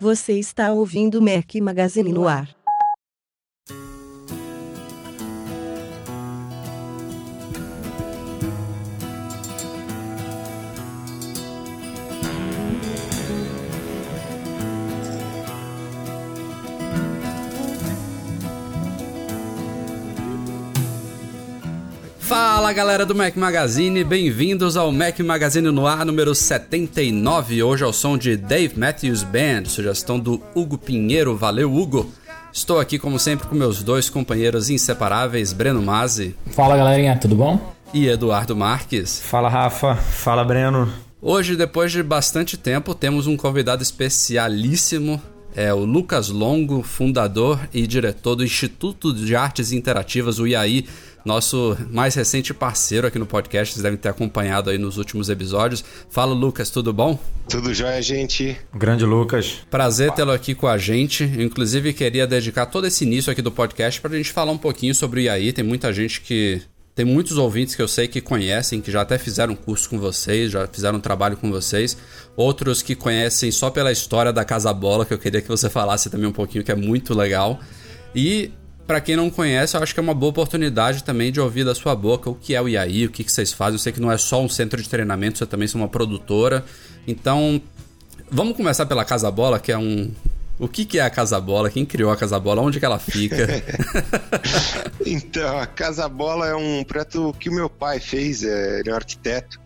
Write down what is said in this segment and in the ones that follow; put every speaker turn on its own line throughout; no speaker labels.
Você está ouvindo Mac Magazine no ar.
Fala galera do Mac Magazine, bem-vindos ao Mac Magazine no ar número 79. Hoje ao som de Dave Matthews Band, sugestão do Hugo Pinheiro. Valeu, Hugo! Estou aqui, como sempre, com meus dois companheiros inseparáveis, Breno Mazzi.
Fala galerinha, tudo bom?
E Eduardo Marques.
Fala Rafa, fala Breno.
Hoje, depois de bastante tempo, temos um convidado especialíssimo. É o Lucas Longo, fundador e diretor do Instituto de Artes Interativas, o IAI nosso mais recente parceiro aqui no podcast, vocês devem ter acompanhado aí nos últimos episódios. Fala, Lucas, tudo bom?
Tudo jóia, gente.
Grande Lucas.
Prazer tê-lo aqui com a gente. Eu, inclusive, queria dedicar todo esse início aqui do podcast para a gente falar um pouquinho sobre o IAI. Tem muita gente que tem muitos ouvintes que eu sei que conhecem, que já até fizeram curso com vocês, já fizeram trabalho com vocês. Outros que conhecem só pela história da Casa Bola, que eu queria que você falasse também um pouquinho, que é muito legal. E para quem não conhece, eu acho que é uma boa oportunidade também de ouvir da sua boca o que é o IAI, o que, que vocês fazem. Eu sei que não é só um centro de treinamento, você também é uma produtora. Então, vamos começar pela Casa Bola, que é um, o que, que é a Casa Bola? Quem criou a Casa Bola? Onde que ela fica?
então, a Casa Bola é um projeto que o meu pai fez, é, ele é um arquiteto,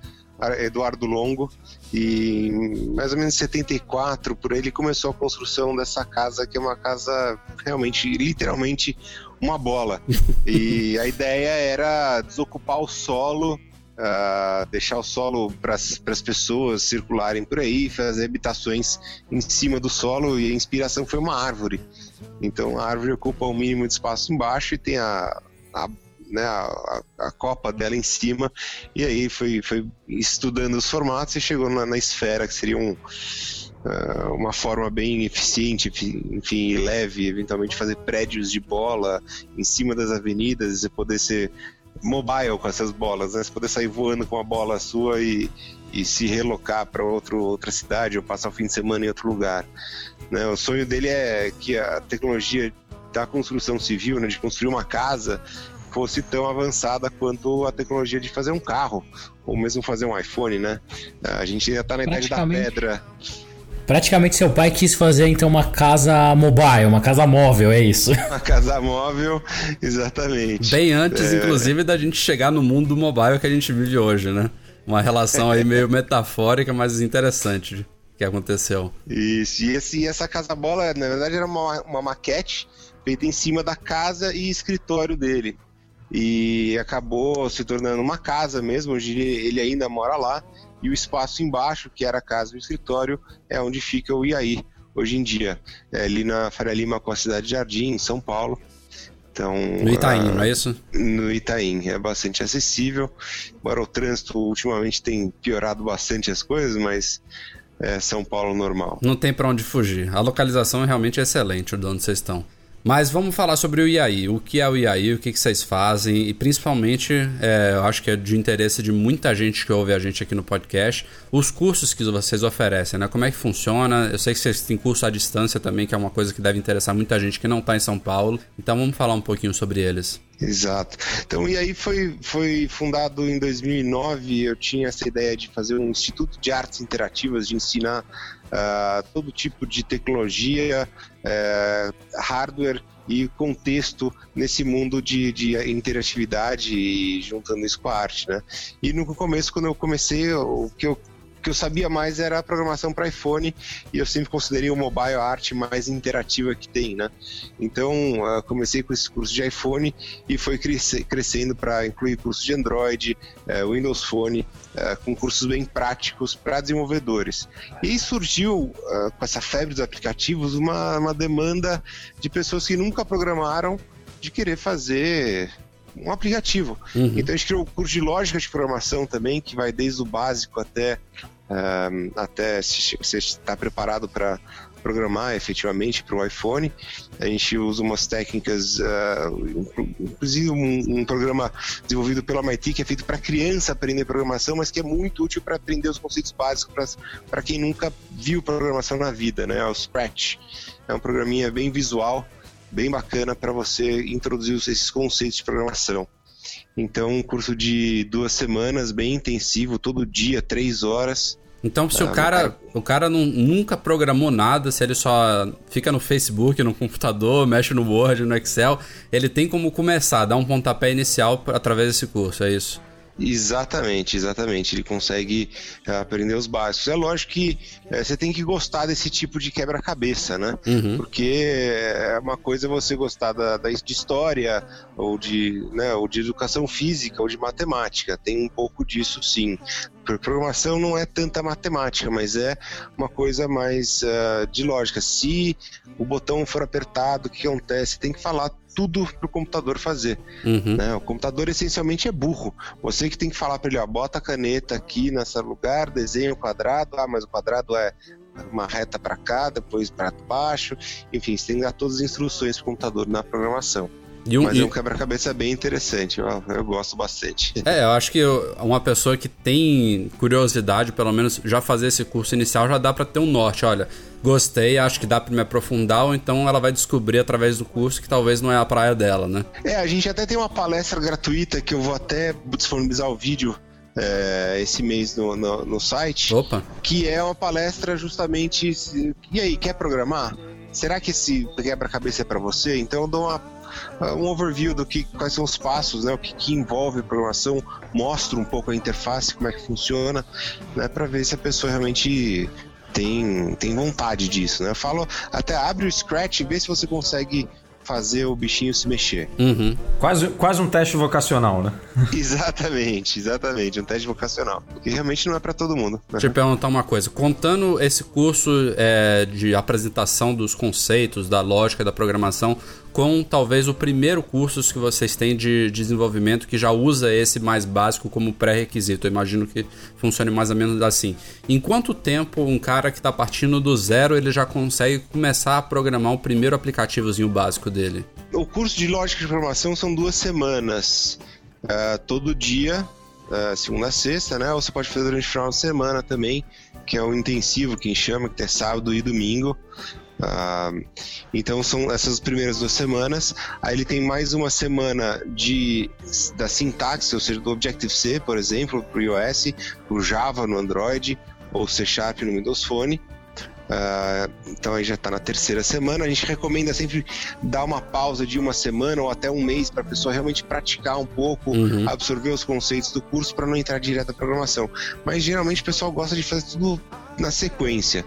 Eduardo Longo, e mais ou menos em 74, por aí, ele começou a construção dessa casa, que é uma casa realmente, literalmente, uma bola. e a ideia era desocupar o solo Uh, deixar o solo para as pessoas circularem por aí, fazer habitações em cima do solo e a inspiração foi uma árvore. Então a árvore ocupa o mínimo de espaço embaixo e tem a, a né, a, a, copa dela em cima, e aí foi, foi estudando os formatos e chegou na, na esfera, que seria um, uh, uma forma bem eficiente, enfim, leve, eventualmente fazer prédios de bola em cima das avenidas e poder ser mobile com essas bolas, né? Você poder sair voando com a bola sua e, e se relocar para outra cidade ou passar o fim de semana em outro lugar. Né? O sonho dele é que a tecnologia da construção civil, né, de construir uma casa, fosse tão avançada quanto a tecnologia de fazer um carro, ou mesmo fazer um iPhone, né? A gente ainda está na idade da pedra.
Praticamente seu pai quis fazer então uma casa mobile, uma casa móvel, é isso?
Uma casa móvel, exatamente.
Bem antes, é... inclusive, da gente chegar no mundo mobile que a gente vive hoje, né? Uma relação aí meio metafórica, mas interessante que aconteceu.
Isso, e esse, essa casa bola, na verdade, era uma, uma maquete feita em cima da casa e escritório dele e acabou se tornando uma casa mesmo. Hoje ele ainda mora lá e o espaço embaixo, que era a casa e o escritório, é onde fica o IAI hoje em dia, é ali na Faria Lima com a Cidade Jardim, em São Paulo. Então,
no Itaim, uh, não é isso?
No Itaim, é bastante acessível. Embora o trânsito ultimamente tem piorado bastante as coisas, mas é São Paulo normal.
Não tem para onde fugir. A localização é realmente excelente, de onde vocês estão. Mas vamos falar sobre o IAI. O que é o IAI, o que, que vocês fazem e principalmente, é, eu acho que é de interesse de muita gente que ouve a gente aqui no podcast, os cursos que vocês oferecem, né? Como é que funciona? Eu sei que vocês têm curso à distância também, que é uma coisa que deve interessar muita gente que não está em São Paulo. Então vamos falar um pouquinho sobre eles.
Exato. Então, e aí foi, foi fundado em 2009. Eu tinha essa ideia de fazer um Instituto de Artes Interativas, de ensinar uh, todo tipo de tecnologia, uh, hardware e contexto nesse mundo de, de interatividade e juntando isso com a arte, né? E no começo, quando eu comecei, o que eu que eu sabia mais era a programação para iPhone e eu sempre considerei o mobile a arte mais interativa que tem, né? Então, uh, comecei com esse curso de iPhone e foi cresce crescendo para incluir curso de Android, uh, Windows Phone, uh, com cursos bem práticos para desenvolvedores. E surgiu, com essa febre dos aplicativos, uma, uma demanda de pessoas que nunca programaram de querer fazer um aplicativo.
Uhum.
Então a gente criou o curso de lógica de programação também, que vai desde o básico até, um, até se você está preparado para programar efetivamente para o iPhone. A gente usa umas técnicas, uh, inclusive um, um, programa desenvolvido pela MIT que é feito para criança aprender programação, mas que é muito útil para aprender os conceitos básicos para quem nunca viu programação na vida, né? É o Scratch. É um programinha bem visual, bem bacana para você introduzir esses conceitos de programação. Então, um curso de duas semanas, bem intensivo, todo dia, três horas.
Então, se ah, o cara, cara, o cara não, nunca programou nada, se ele só fica no Facebook, no computador, mexe no Word, no Excel, ele tem como começar, dar um pontapé inicial através desse curso, é isso?
Exatamente, exatamente. Ele consegue uh, aprender os básicos. É lógico que uh, você tem que gostar desse tipo de quebra-cabeça, né?
Uhum.
Porque é uma coisa você gostar da, da, de história, ou de, né, ou de educação física, ou de matemática. Tem um pouco disso, sim. Programação não é tanta matemática, mas é uma coisa mais uh, de lógica. Se o botão for apertado, o que acontece? Tem que falar tudo para o computador fazer.
Uhum.
Né? O computador essencialmente é burro. Você que tem que falar para ele, ó, bota a caneta aqui nesse lugar, desenha o quadrado, ah, mas o quadrado é uma reta para cá, depois para baixo, enfim, você tem que dar todas as instruções para o computador na programação. Um, Mas é um quebra-cabeça bem interessante, eu, eu, gosto bastante.
É, eu acho que uma pessoa que tem curiosidade, pelo menos já fazer esse curso inicial, já dá para ter um norte. Olha, gostei, acho que dá para me aprofundar, ou então ela vai descobrir através do curso que talvez não é a praia dela, né?
É, a gente até tem uma palestra gratuita que eu vou até disponibilizar o vídeo é, esse mês no, no, no, site.
Opa.
Que é uma palestra justamente. E aí, quer programar? Será que esse quebra-cabeça é para você? Então eu dou uma um overview do que quais são os passos, né, o que, que envolve programação, mostra um pouco a interface, como é que funciona, né, para ver se a pessoa realmente tem, tem vontade disso, né? Eu falo, até abre o Scratch e vê se você consegue fazer o bichinho se mexer.
Uhum.
Quase, quase um teste vocacional, né?
exatamente, exatamente, um teste vocacional. Que realmente não é para todo mundo. Né?
Deixa eu perguntar uma coisa. Contando esse curso é, de apresentação dos conceitos, da lógica da programação, com talvez o primeiro curso que vocês têm de desenvolvimento que já usa esse mais básico como pré-requisito. Eu imagino que funcione mais ou menos assim. Em quanto tempo um cara que está partindo do zero ele já consegue começar a programar o primeiro aplicativozinho básico dele?
O curso de lógica de programação são duas semanas. Uh, todo dia, uh, segunda a sexta, né? Ou você pode fazer durante o final de semana também, que é o intensivo, quem chama, que é sábado e domingo. Uh, então são essas primeiras duas semanas. Aí ele tem mais uma semana de da sintaxe, ou seja, do Objective-C, por exemplo, para o iOS, o Java no Android ou C Sharp no Windows Phone. Uh, então aí já está na terceira semana. A gente recomenda sempre dar uma pausa de uma semana ou até um mês para a pessoa realmente praticar um pouco,
uhum.
absorver os conceitos do curso para não entrar direto na programação. Mas geralmente o pessoal gosta de fazer tudo na sequência.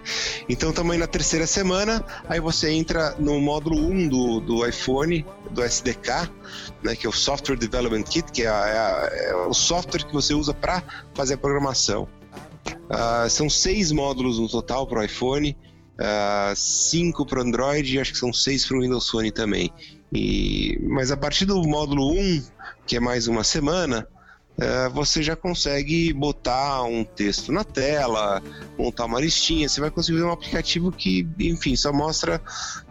Então também na terceira semana, aí você entra no módulo 1 do, do iPhone, do SDK, né, que é o Software Development Kit, que é, a, é, é o software que você usa para fazer a programação. Uh, são seis módulos no total para o iPhone, uh, cinco para o Android e acho que são seis para o Windows Phone também. E, mas a partir do módulo 1, que é mais uma semana, é, você já consegue botar um texto na tela, montar uma listinha. Você vai conseguir um aplicativo que, enfim, só mostra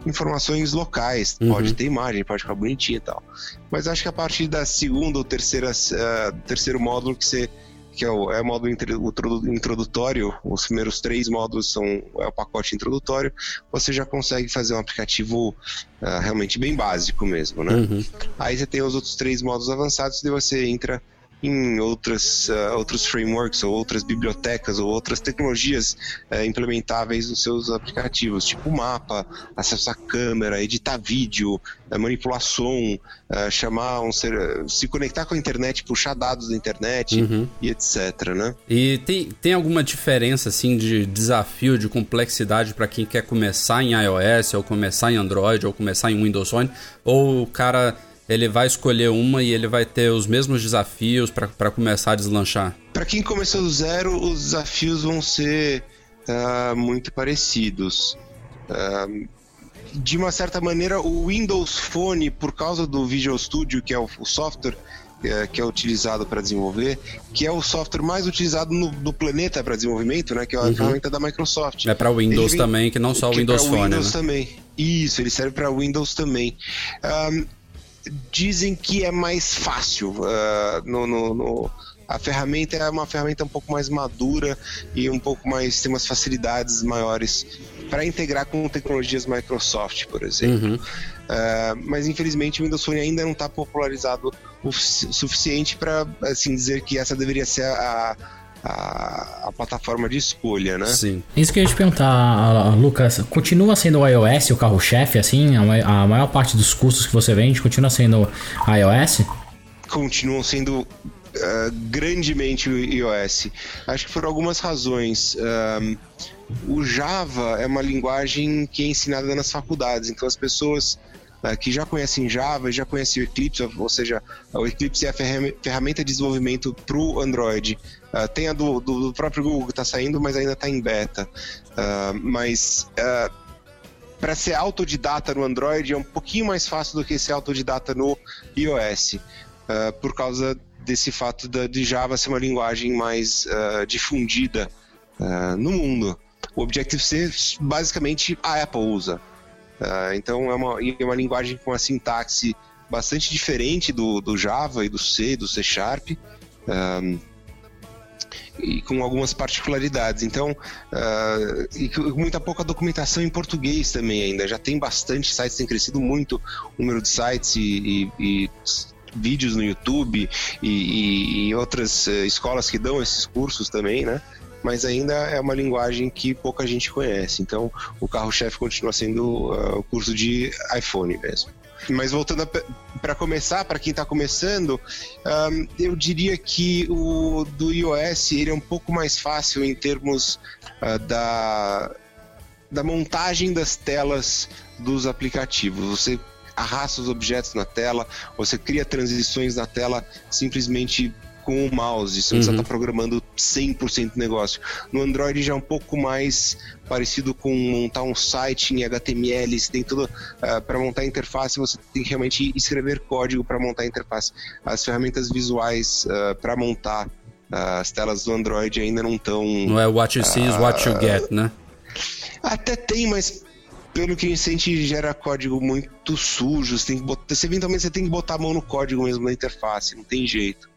informações locais. Uhum. Pode ter imagem, pode ficar bonitinho e tal. Mas acho que a partir da segunda ou terceira, uh, terceiro módulo que você que é o, é o módulo introdutório, os primeiros três módulos são é o pacote introdutório, você já consegue fazer um aplicativo uh, realmente bem básico mesmo, né?
Uhum.
Aí você tem os outros três módulos avançados e você entra em outras, uh, outros frameworks ou outras bibliotecas ou outras tecnologias uh, implementáveis nos seus aplicativos, tipo mapa, acesso à câmera, editar vídeo, uh, manipular som, chamar um ser, se conectar com a internet, puxar dados da internet
uhum.
e etc, né?
E tem, tem alguma diferença assim de desafio, de complexidade para quem quer começar em iOS ou começar em Android ou começar em Windows Phone? Ou o cara ele vai escolher uma e ele vai ter os mesmos desafios para começar a deslanchar?
Para quem começou do zero, os desafios vão ser uh, muito parecidos. Uh, de uma certa maneira, o Windows Phone, por causa do Visual Studio, que é o, o software é, que é utilizado para desenvolver, que é o software mais utilizado no, no planeta para desenvolvimento, né? Que é a uhum. ferramenta da Microsoft.
É para Windows vem, também, que não só o Windows é Phone.
Windows
né?
também. Isso, ele serve para Windows também. Um, dizem que é mais fácil uh, no, no, no a ferramenta é uma ferramenta um pouco mais madura e um pouco mais tem umas facilidades maiores para integrar com tecnologias Microsoft, por exemplo. Uhum. Uh, mas infelizmente o Windows Phone ainda não está popularizado o suficiente para assim dizer que essa deveria ser a, a, a, plataforma de escolha, né?
Sim. Isso que eu ia te perguntar, Lucas, continua sendo o iOS o carro-chefe, assim? A, maior parte dos custos que você vende continua sendo iOS?
Continuam sendo uh, grandemente o iOS. Acho que por algumas razões. Um, o Java é uma linguagem que é ensinada nas faculdades, então as pessoas uh, que já conhecem Java, já conhecem o Eclipse, ou seja, o Eclipse é a ferramenta de desenvolvimento para o Android. Uh, tem a do, do, do, próprio Google que está saindo, mas ainda está em beta. Uh, mas para ser autodidata no Android é um pouquinho mais fácil do que ser autodidata no iOS, por causa desse fato da, de Java ser uma linguagem mais difundida no mundo. O Objective-C, basicamente, a Apple usa. Uh, então, é uma, é uma linguagem com uma sintaxe bastante diferente do, do Java e do C, do C Sharp. Um, e com algumas particularidades. Então, uh, e muita pouca documentação em português também ainda. Já tem bastante sites, tem crescido muito o número de sites e, e, e vídeos no YouTube e, e outras uh, escolas que dão esses cursos também, né? Mas ainda é uma linguagem que pouca gente conhece. Então, o carro-chefe continua sendo uh, o curso de iPhone mesmo. Mas voltando para começar, para quem está começando, um, eu diria que o do iOS ele é um pouco mais fácil em termos uh, da, da montagem das telas dos aplicativos. Você arrasta os objetos na tela, você cria transições na tela simplesmente com o mouse, você não uhum. está programando 100% do negócio. No Android já é um pouco mais parecido com montar um site em HTML, você tem tudo uh, ah, para montar a interface, você tem que realmente escrever código para montar a interface. As ferramentas visuais uh, ah, para montar uh, as telas do Android ainda não estão.
Não é what you see is what you get, né?
Até tem, mas pelo que a gente gera código muito sujo, você tem que botar, você, eventualmente você tem que botar a mão no código mesmo na interface, não tem jeito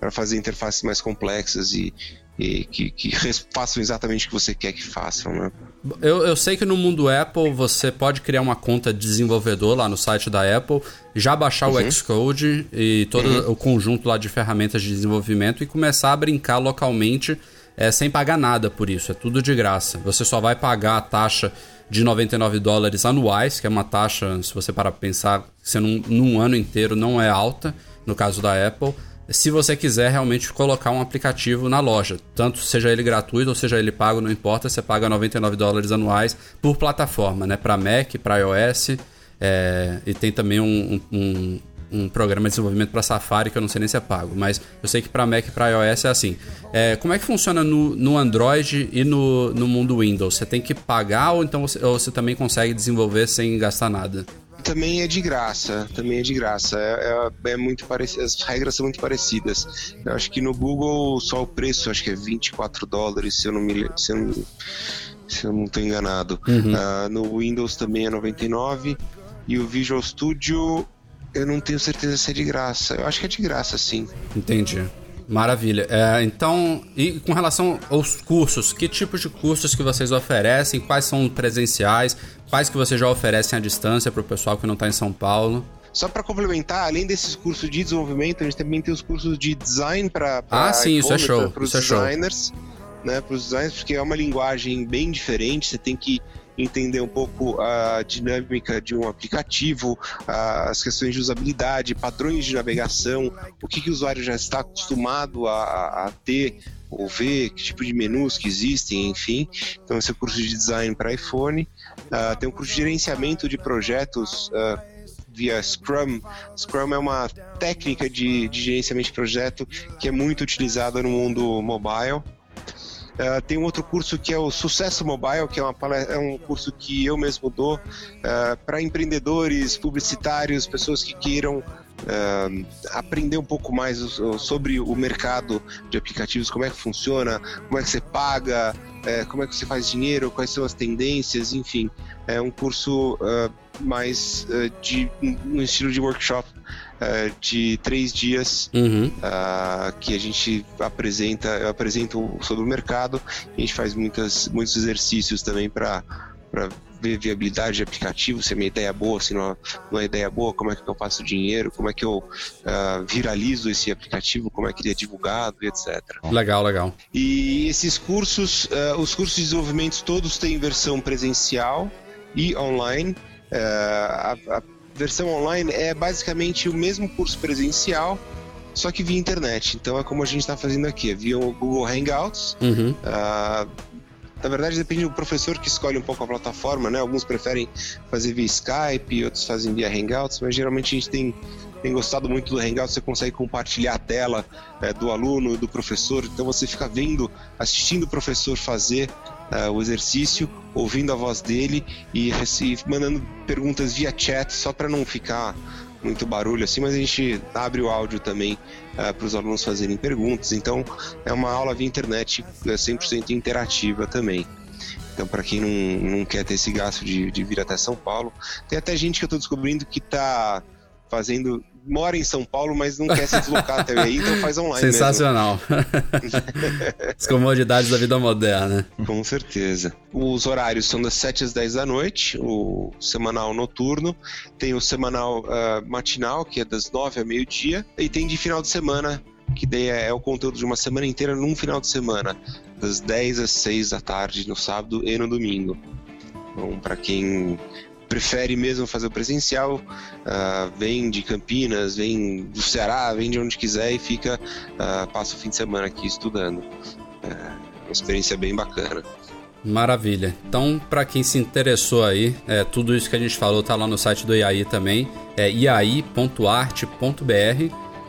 para fazer interfaces mais complexas e, e que, que, façam exatamente o que você quer que façam, né?
Eu, eu sei que no mundo Apple você pode criar uma conta de desenvolvedor lá no site da Apple, já baixar uhum. o Xcode e todo uhum. o conjunto lá de ferramentas de desenvolvimento e começar a brincar localmente é, sem pagar nada por isso, é tudo de graça. Você só vai pagar a taxa de 99 dólares anuais, que é uma taxa, se você parar para pensar, sendo num, num ano inteiro não é alta, no caso da Apple se você quiser realmente colocar um aplicativo na loja. Tanto seja ele gratuito ou seja ele pago, não importa, você paga 99 dólares anuais por plataforma, né? Para Mac, para iOS, é, e tem também um, um, um programa de desenvolvimento para Safari que eu não sei nem se é pago, mas eu sei que para Mac e para iOS é assim. É, como é que funciona no, no Android e no, no mundo Windows? Você tem que pagar ou então você, ou você também consegue desenvolver sem gastar nada?
Também é de graça, também é de graça. É, é, é, muito parecido, as regras são muito parecidas. Eu acho que no Google só o preço, acho que é 24 dólares, se eu não me se eu não, se eu não estou enganado. Uhum. Uh, no Windows também é 99 e o Visual Studio eu não tenho certeza se é de graça. Eu acho que é de graça, sim.
Entendi. Maravilha. É, então, e com relação aos cursos, que tipos de cursos que vocês oferecem? Quais são presenciais? Quais que vocês já oferecem à distância para o pessoal que não está em São Paulo?
Só para complementar, além desses cursos de desenvolvimento, a gente também tem os cursos de design para
ah, sim, isso é show.
Para os
é
designers, né? Para os designers, porque é uma linguagem bem diferente. Você tem que entender um pouco a dinâmica de um aplicativo, as questões de usabilidade, padrões de navegação, o que, que o usuário já está acostumado a, a ter ou ver, que tipo de menus que existem, enfim. Então, esse é o curso de design para iPhone. Uh, tem um curso de gerenciamento de projetos uh, via Scrum. Scrum é uma técnica de, de gerenciamento de projeto que é muito utilizada no mundo mobile. Uh, tem um outro curso que é o Sucesso Mobile, que é, uma, é um curso que eu mesmo dou para empreendedores, publicitários, pessoas que queiram uh, aprender um pouco mais sobre o mercado de aplicativos, como é que funciona, como é que você paga, como é que você faz dinheiro, quais são as tendências, enfim. É um curso mais de, no estilo de workshop uh, de três dias uhum. uh, que a gente apresenta, eu apresento sobre o mercado, a gente faz muitas, muitos exercícios também para viabilidade de aplicativo, se a minha ideia é boa, se não, não é ideia boa, como é que eu faço dinheiro, como é que eu uh, viralizo esse aplicativo, como é que ele é divulgado, etc.
Legal, legal.
E esses cursos, uh, os cursos de desenvolvimento todos têm versão presencial e online. Uh, a, a versão online é basicamente o mesmo curso presencial, só que via internet. Então é como a gente está fazendo aqui, é via o Google Hangouts. Uhum. Uh, na verdade, depende do professor que escolhe um pouco a plataforma, né? Alguns preferem fazer via Skype, outros fazem via Hangouts, mas geralmente a gente tem, tem gostado muito do Hangouts, você consegue compartilhar a tela é, do aluno, do professor, então você fica vendo, assistindo o professor fazer uh, o exercício, ouvindo a voz dele e, e mandando perguntas via chat, só para não ficar muito barulho assim, mas a gente abre o áudio também uh, para os alunos fazerem perguntas. Então, é uma aula via internet 100% interativa também. Então, para quem não, não quer ter esse gasto de, de vir até São Paulo, tem até gente que eu estou descobrindo que está fazendo mora em São Paulo, mas não quer se deslocar até aí, então faz online.
Sensacional. As comodidades da vida moderna.
Com certeza. Os horários são das 7 às 10 da noite, o semanal noturno, tem o semanal uh, matinal, que é das 9 a meio-dia, e tem de final de semana, que daí é, é o conteúdo de uma semana inteira num final de semana, das 10 às 6 da tarde, no sábado e no domingo. Então, para quem prefere mesmo fazer o presencial, uh, vem de Campinas, vem do Ceará, vem de onde quiser e fica, uh, passa o fim de semana aqui estudando. Uh, uma experiência bem bacana.
Maravilha. Então, para quem se interessou aí, é, tudo isso que a gente falou tá lá no site do IAI também, é iai.arte.br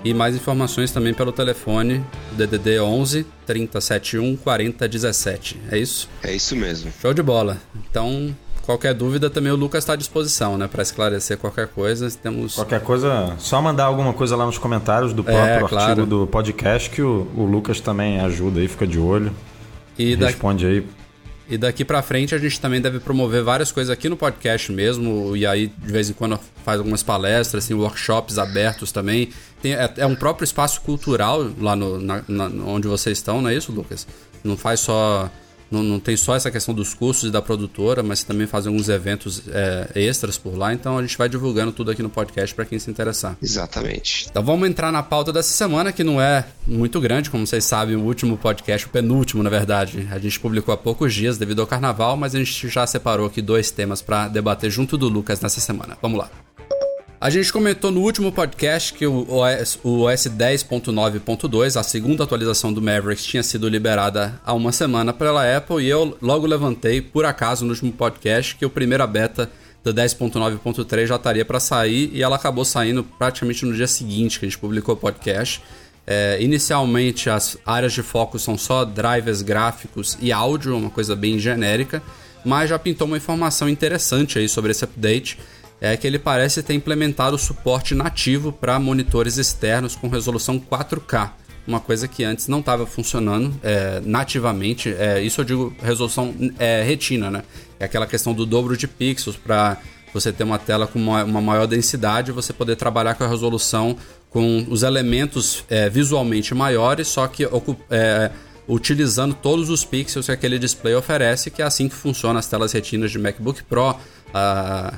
e mais informações também pelo telefone DDD 11 3071 4017. É isso?
É isso mesmo.
Show de bola. Então, Qualquer dúvida também o Lucas está à disposição, né? Para esclarecer qualquer coisa. Temos...
Qualquer coisa, só mandar alguma coisa lá nos comentários do próprio é, artigo claro. do podcast que o, o, Lucas também ajuda aí, fica de olho. E responde daqui, aí.
E daqui para frente a gente também deve promover várias coisas aqui no podcast mesmo. E aí, de vez em quando, faz algumas palestras, assim, workshops abertos também. Tem, é, é um próprio espaço cultural lá no, na, na, onde vocês estão, não é isso, Lucas? Não faz só não, não tem só essa questão dos custos e da produtora, mas também fazem alguns eventos é, extras por lá. Então a gente vai divulgando tudo aqui no podcast para quem se interessar.
Exatamente.
Então vamos entrar na pauta dessa semana, que não é muito grande, como vocês sabem, o último podcast, o penúltimo, na verdade. A gente publicou há poucos dias devido ao carnaval, mas a gente já separou aqui dois temas para debater junto do Lucas nessa semana. Vamos lá. A gente comentou no último podcast que o OS, o OS 10.9.2, a segunda atualização do Mavericks, tinha sido liberada há uma semana pela Apple e eu logo levantei, por acaso, no último podcast, que o primeira beta da 10.9.3 já estaria para sair e ela acabou saindo praticamente no dia seguinte que a gente publicou o podcast. É, inicialmente as áreas de foco são só drivers gráficos e áudio, uma coisa bem genérica, mas já pintou uma informação interessante aí sobre esse update é que ele parece ter implementado suporte nativo para monitores externos com resolução 4K, uma coisa que antes não estava funcionando é, nativamente. É, isso eu digo resolução é, retina, né? É aquela questão do dobro de pixels para você ter uma tela com uma, uma maior densidade você poder trabalhar com a resolução com os elementos é, visualmente maiores, só que é, utilizando todos os pixels que aquele display oferece, que é assim que funciona as telas retinas de MacBook Pro, a,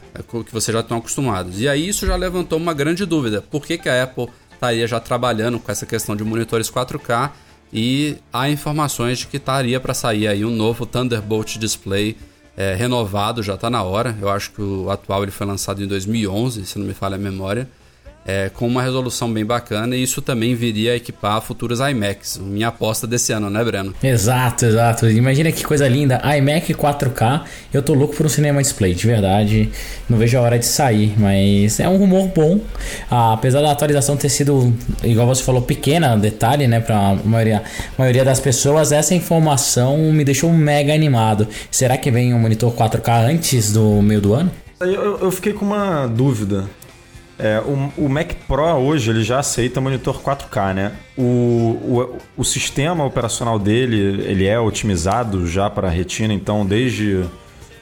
que vocês já estão acostumados. E aí isso já levantou uma grande dúvida: por que, que a Apple estaria já trabalhando com essa questão de monitores 4K? E há informações de que estaria para sair aí um novo Thunderbolt Display é, renovado, já está na hora. Eu acho que o atual ele foi lançado em 2011, se não me falha a memória. É, com uma resolução bem bacana e isso também viria a equipar futuros iMacs. Minha aposta desse ano, né, Breno?
Exato, exato. Imagina que coisa linda. iMac 4K. Eu tô louco por um cinema display, de verdade. Não vejo a hora de sair, mas é um rumor bom. Ah, apesar da atualização ter sido, igual você falou, pequena, detalhe, né, pra maioria, maioria das pessoas, essa informação me deixou mega animado. Será que vem um monitor 4K antes do meio do ano?
Eu, eu fiquei com uma dúvida. É, o, o, Mac Pro hoje ele já aceita monitor 4K, né? O, o, o sistema operacional dele ele é otimizado já para retina, então desde,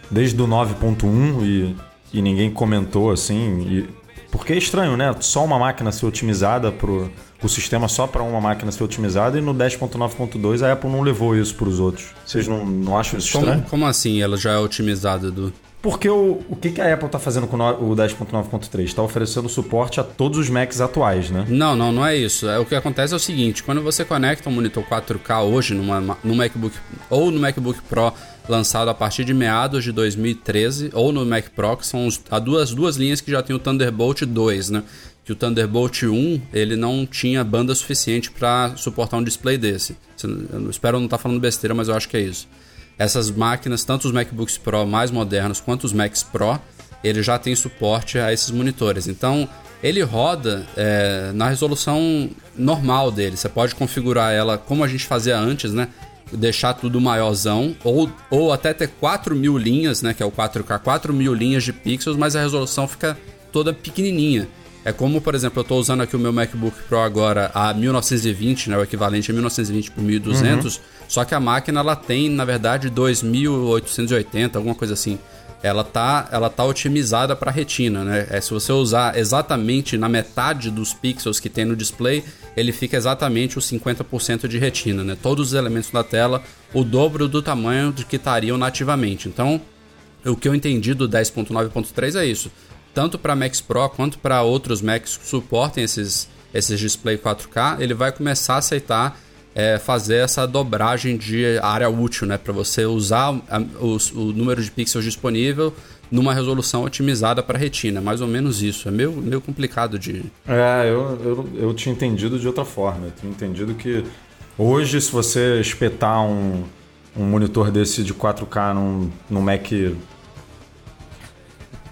desde o 9.1 e, e ninguém comentou assim. E, porque é estranho, né? Só uma máquina ser otimizada pro o sistema só para uma máquina ser otimizada e no 10.9.2 a Apple não levou isso para os outros. Vocês não, não acham isso
como,
estranho?
Como assim ela já é otimizada do
porque o, o que, que a Apple está fazendo com o 10.9.3? Está oferecendo suporte a todos os Macs atuais, né?
Não, não, não é isso. É, o que acontece é o seguinte: quando você conecta um monitor 4K hoje numa, no MacBook ou no MacBook Pro lançado a partir de meados de 2013 ou no Mac Pro, que são as duas, duas linhas que já tem o Thunderbolt 2, né? Que o Thunderbolt 1 ele não tinha banda suficiente para suportar um display desse. Eu espero não estar tá falando besteira, mas eu acho que é isso essas máquinas, tanto os MacBooks Pro mais modernos quanto os Macs Pro, ele já tem suporte a esses monitores. Então, ele roda é, na resolução normal dele. Você pode configurar ela como a gente fazia antes, né? Deixar tudo maiorzão, ou, ou até ter 4 mil linhas, né? Que é o 4K, 4 mil linhas de pixels, mas a resolução fica toda pequenininha. É como, por exemplo, eu estou usando aqui o meu MacBook Pro agora a 1920, né, o equivalente a 1920 por 1200, uhum. Só que a máquina ela tem, na verdade, 2880, alguma coisa assim. Ela tá, ela tá otimizada para retina, né? É, se você usar exatamente na metade dos pixels que tem no display, ele fica exatamente os 50% de retina, né? Todos os elementos da tela, o dobro do tamanho de que estariam nativamente. Então, o que eu entendi do 10.9.3 é isso tanto para Macs Pro quanto para outros Macs que suportem esses, esses display 4K, ele vai começar a aceitar é, fazer essa dobragem de área útil, né? Para você usar a, o, número de pixels disponível numa resolução otimizada para retina. Mais ou menos isso. É meio, meio complicado de.
É, eu, eu, eu tinha entendido de outra forma. Eu tinha entendido que hoje, se você espetar um, um monitor desse de 4K num, num Mac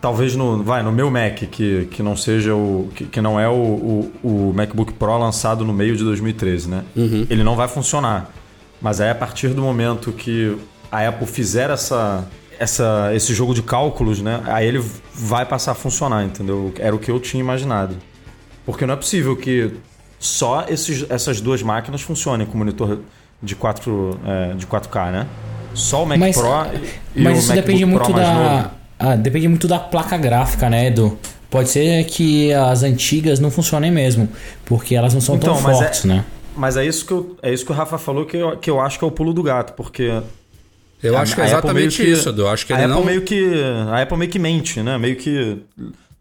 Talvez no, vai, no meu Mac, que, que não seja o. que, que não é o, o, o, MacBook Pro lançado no meio de 2013, né? Uhum. Ele não vai funcionar. Mas aí a partir do momento que a Apple fizer essa, essa, esse jogo de cálculos, né? Aí ele vai passar a funcionar, entendeu? Era o que eu tinha imaginado. Porque não é possível que só esses, essas duas máquinas funcionem com monitor de, 4, é, de 4K, né? Só o Mac
mas,
Pro
e mas o isso MacBook depende muito Pro da, novo. Ah, depende muito da placa gráfica, né, Edu? Pode ser que as antigas não funcionem mesmo, porque elas não são então, tão é fortes,
é,
né?
Mas é isso, que eu, é isso que o Rafa falou que eu, que eu acho que é o pulo do gato, porque.
Eu a, acho que é exatamente isso, Edu. Eu acho que
a
Apple
não... meio que. A Apple meio que mente, né? Meio que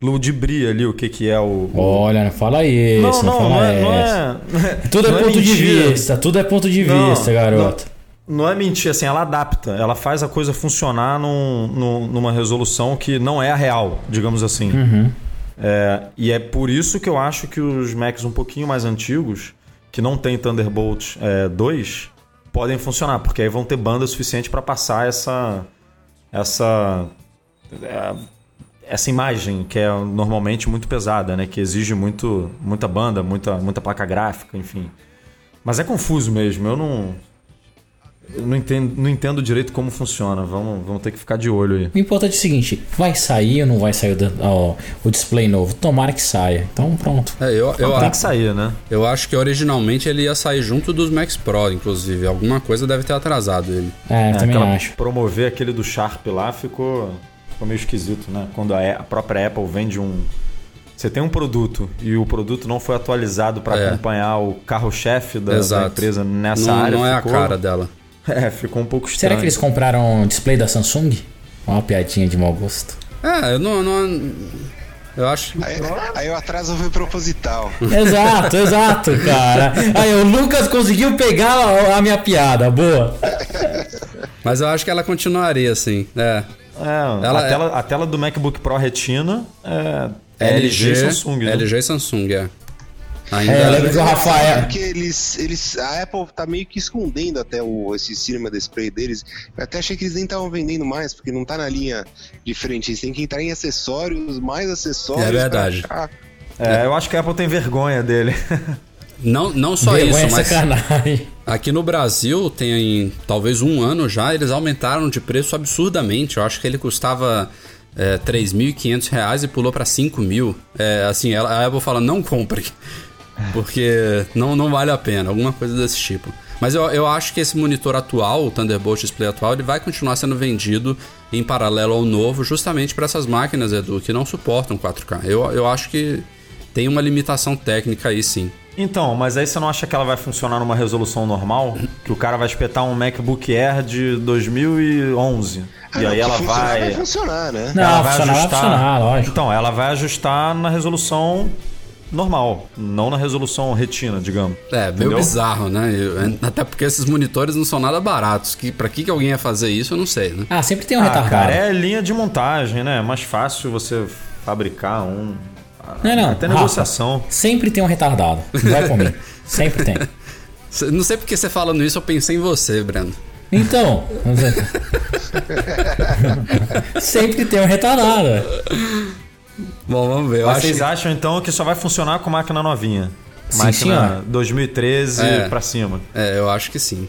ludibria ali o que, que é o,
Olha, não fala isso. Não, não, não, fala não, é, não é, Tudo é não é ponto é de vista, tudo é ponto de vista, garoto.
Não é mentir, assim, ela adapta, ela faz a coisa funcionar num, num, numa resolução que não é a real, digamos assim. Uhum. É, e é por isso que eu acho que os Macs um pouquinho mais antigos, que não tem Thunderbolt é, 2, podem funcionar, porque aí vão ter banda suficiente para passar essa essa é, essa imagem que é normalmente muito pesada, né, que exige muito muita banda, muita muita placa gráfica, enfim. Mas é confuso mesmo, eu não eu não entendo, não entendo direito como funciona. Vamos, vamos ter que ficar de olho aí.
O importante é o seguinte: vai sair ou não vai sair o, ó, o display novo? Tomara que saia. Então pronto.
É, eu, eu,
tem que sair, né?
Eu acho que originalmente ele ia sair junto dos Max Pro, inclusive. Alguma coisa deve ter atrasado ele.
É, é também acho.
Promover aquele do Sharp lá ficou, ficou meio esquisito, né? Quando a, a própria Apple vende um. Você tem um produto e o produto não foi atualizado para é. acompanhar o carro-chefe da, da, empresa nessa
não,
área.
Não é ficou... a cara dela.
É, ficou um pouco estranho.
Será que eles compraram um display da Samsung? Uma piadinha de mau gosto.
É, eu não, não. Eu acho.
Aí, aí o atraso foi proposital.
Exato, exato, cara. Aí o Lucas conseguiu pegar a minha piada, boa.
Mas eu acho que ela continuaria assim,
é. É, ela, a, tela, a tela do MacBook Pro Retina é, LG e Samsung, né?
LG e Samsung, é.
Ainda... É, eu lembro que o Rafael.
Porque eles, eles. A Apple tá meio que escondendo até o, esse cinema display deles. Eu até achei que eles nem estavam vendendo mais, porque não tá na linha de frente. Eles têm que entrar em acessórios, mais acessórios.
É verdade.
É, eu acho que a Apple tem vergonha dele.
Não, não só
vergonha
isso, mas.
Sacanagem.
Aqui no Brasil, tem talvez um ano já, eles aumentaram de preço absurdamente. Eu acho que ele custava é, 3.500 reais e pulou para 5 mil. É, assim, a Apple fala, não compre. Porque não, não vale a pena, alguma coisa desse tipo. Mas eu, eu acho que esse monitor atual, o Thunderbolt Display atual, ele vai continuar sendo vendido em paralelo ao novo, justamente para essas máquinas, Edu, que não suportam 4K. Eu, eu acho que tem uma limitação técnica aí sim.
Então, mas aí você não acha que ela vai funcionar numa resolução normal? Que o cara vai espetar um MacBook Air de 2011 ah, e aí ela vai...
vai funcionar, né?
Não, ela vai ajustar. Vai funcionar, lógico.
Então, ela vai ajustar na resolução normal, não na resolução retina, digamos.
É, meio Entendeu? bizarro, né? Eu, até porque esses monitores não são nada baratos. Que, pra que, que alguém ia fazer isso, eu não sei, né?
Ah, sempre tem um
ah,
retardado.
Cara, é linha de montagem, né? É mais fácil você fabricar um.
Não, não.
Até negociação.
Rafa, sempre tem um retardado. Vai comigo. sempre tem.
Não sei porque você falando isso, eu pensei em você, Breno.
Então. sempre tem um retardado.
Bom, vamos ver.
Mas vocês acham então que só vai funcionar com máquina novinha? Sim, máquina sim, 2013 é, pra cima.
É, eu acho que sim.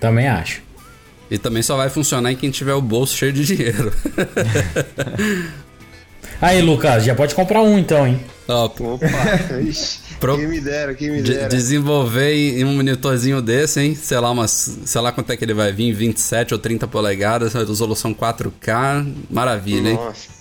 Também acho.
E também só vai funcionar em quem tiver o bolso cheio de dinheiro.
Aí, Lucas, já pode comprar um então, hein?
Opa, Pro... quem me dera, quem me dera.
desenvolver em um monitorzinho desse, hein? Sei lá, umas, sei lá quanto é que ele vai vir, 27 ou 30 polegadas, resolução 4K, maravilha, Nossa. hein?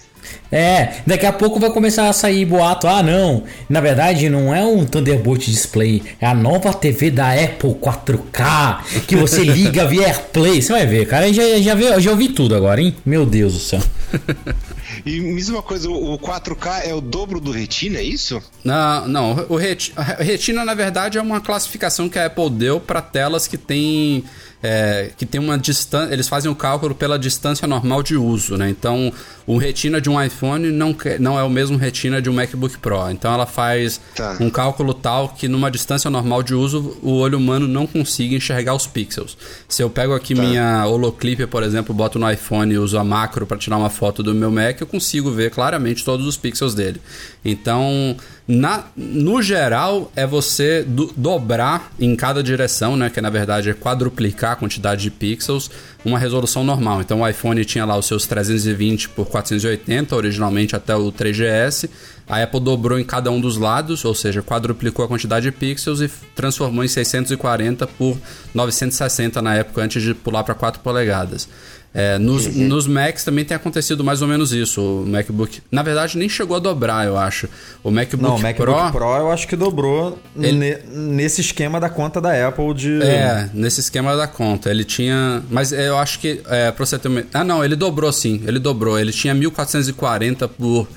É, daqui a pouco vai começar a sair boato. Ah, não. Na verdade, não é um Thunderbolt Display. É a nova TV da Apple 4K. Que você liga via AirPlay. Você vai ver, cara. Eu já, já, vi, já ouvi tudo agora, hein? Meu Deus do céu.
E me diz uma coisa, o 4K é o dobro do Retina, é isso?
Não, não. O Retina, na verdade, é uma classificação que a Apple deu para telas que tem é, que tem uma distância. Eles fazem o cálculo pela distância normal de uso, né? Então, o retina de um iPhone não, não é o mesmo retina de um MacBook Pro. Então, ela faz tá. um cálculo tal que, numa distância normal de uso, o olho humano não consiga enxergar os pixels. Se eu pego aqui tá. minha holoclip, por exemplo, boto no iPhone e uso a macro para tirar uma foto do meu Mac, eu consigo ver claramente todos os pixels dele. Então na, no geral, é você do, dobrar em cada direção, né? Que na verdade é quadruplicar a quantidade de pixels, uma resolução normal. Então o iPhone tinha lá os seus 320 por 480, originalmente até o 3GS. A Apple dobrou em cada um dos lados, ou seja, quadruplicou a quantidade de pixels e transformou em 640 por 960 na época, antes de pular para 4 polegadas. É, nos, uhum. nos Macs também tem acontecido mais ou menos isso. O MacBook, na verdade, nem chegou a dobrar, eu acho. O MacBook, Não, o
MacBook Pro, Pro eu acho que dobrou ele... nesse esquema da conta da Apple de.
É, nesse esquema da conta. Ele tinha. Mas eu acho que. É, pra você ter. Ah, não, ele dobrou sim. Ele dobrou. Ele tinha 1440 por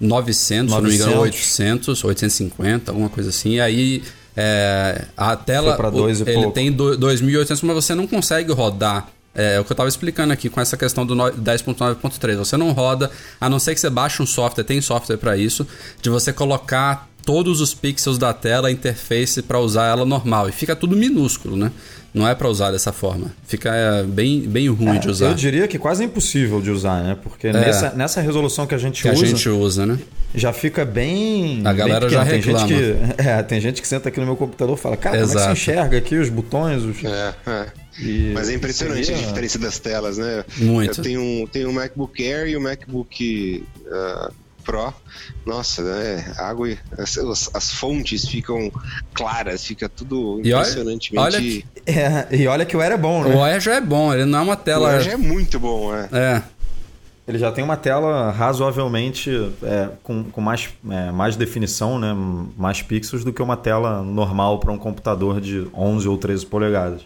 900, 900. se não me engano, 800, 850, alguma coisa assim. E aí. É, a tela, ele pouco. tem 2.800, mas você não consegue rodar é, é o que eu estava explicando aqui com essa questão do 10.9.3. Você não roda, a não ser que você baixe um software, tem software para isso, de você colocar todos os pixels da tela, a interface para usar ela normal. E fica tudo minúsculo, né? Não é para usar dessa forma. Fica é, bem, bem ruim
é,
de usar.
Eu diria que quase impossível de usar, né? Porque é, nessa, nessa resolução que a gente
que
usa.
a gente usa, né?
Já fica bem.
A galera
bem
já reclama.
Tem gente, que, é, tem gente que senta aqui no meu computador e fala: Cara, Exato. como é que você enxerga aqui os botões? Os...
É, é. E Mas é impressionante seria... a diferença das telas, né?
Muito.
Eu tenho um, tenho um MacBook Air e o um MacBook uh, Pro. Nossa, né? água e as, as, fontes ficam claras, fica tudo impressionantemente.
Olha, olha que...
é, e olha que o Air é bom, né?
O Air já é bom, ele não é uma tela.
O Air já é muito bom, é.
É.
Ele já tem uma tela razoavelmente é, com, com mais, é, mais definição, né? mais pixels do que uma tela normal para um computador de 11 ou 13 polegadas.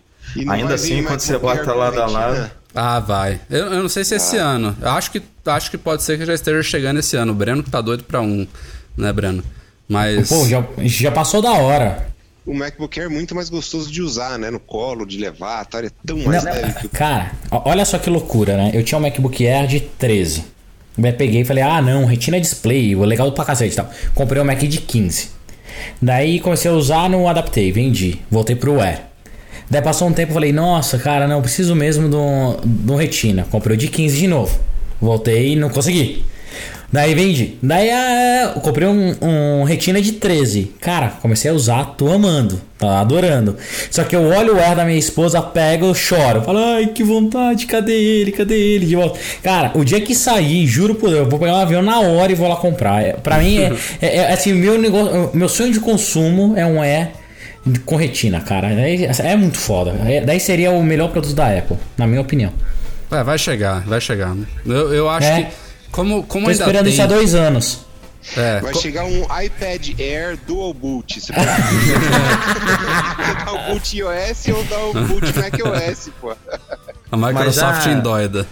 Ainda assim, quando você bota lado a lado.
Ah, vai. Eu, eu não sei se ah. esse ano. Eu acho que, acho que pode ser que já esteja chegando esse ano. O Breno que tá doido para um, né, Breno? Mas.
Pô, já, já passou da hora
o MacBook Air é muito mais gostoso de usar, né? No colo, de levar, tá? é tão mais
não, leve que o... Cara, olha só que loucura, né? Eu tinha um MacBook Air de 13. Daí peguei e falei, ah não, Retina Display, o legal pra cacete e tal. Comprei o Mac de 15. Daí comecei a usar, não adaptei, vendi. Voltei pro Air. Daí passou um tempo, falei, nossa, cara, não, preciso mesmo do, do Retina. Comprei o de 15 de novo. Voltei e não consegui. Daí vendi. Daí ah, eu comprei um, um, Retina de 13. Cara, comecei a usar, tô amando. Tá adorando. Só que eu olho o ar da minha esposa, pego, choro. Falo, ai, que vontade, cadê ele? Cadê ele? De volta. Cara, o dia que sair, juro por Deus, eu vou pegar um avião na hora e vou lá comprar. É, pra mim, é, é, é, assim, meu negócio, meu sonho de consumo é um E com retina, cara. É, é muito foda. É, daí seria o melhor produto da Apple, na minha opinião.
É, vai chegar, vai chegar. Né? Eu, eu acho é. que como, como
Tô esperando tem... isso há dois anos.
É. Vai Co... chegar um iPad Air Dual Boot. Você pode dar o boot iOS ou dar o boot macOS, pô.
A Microsoft já, endoida.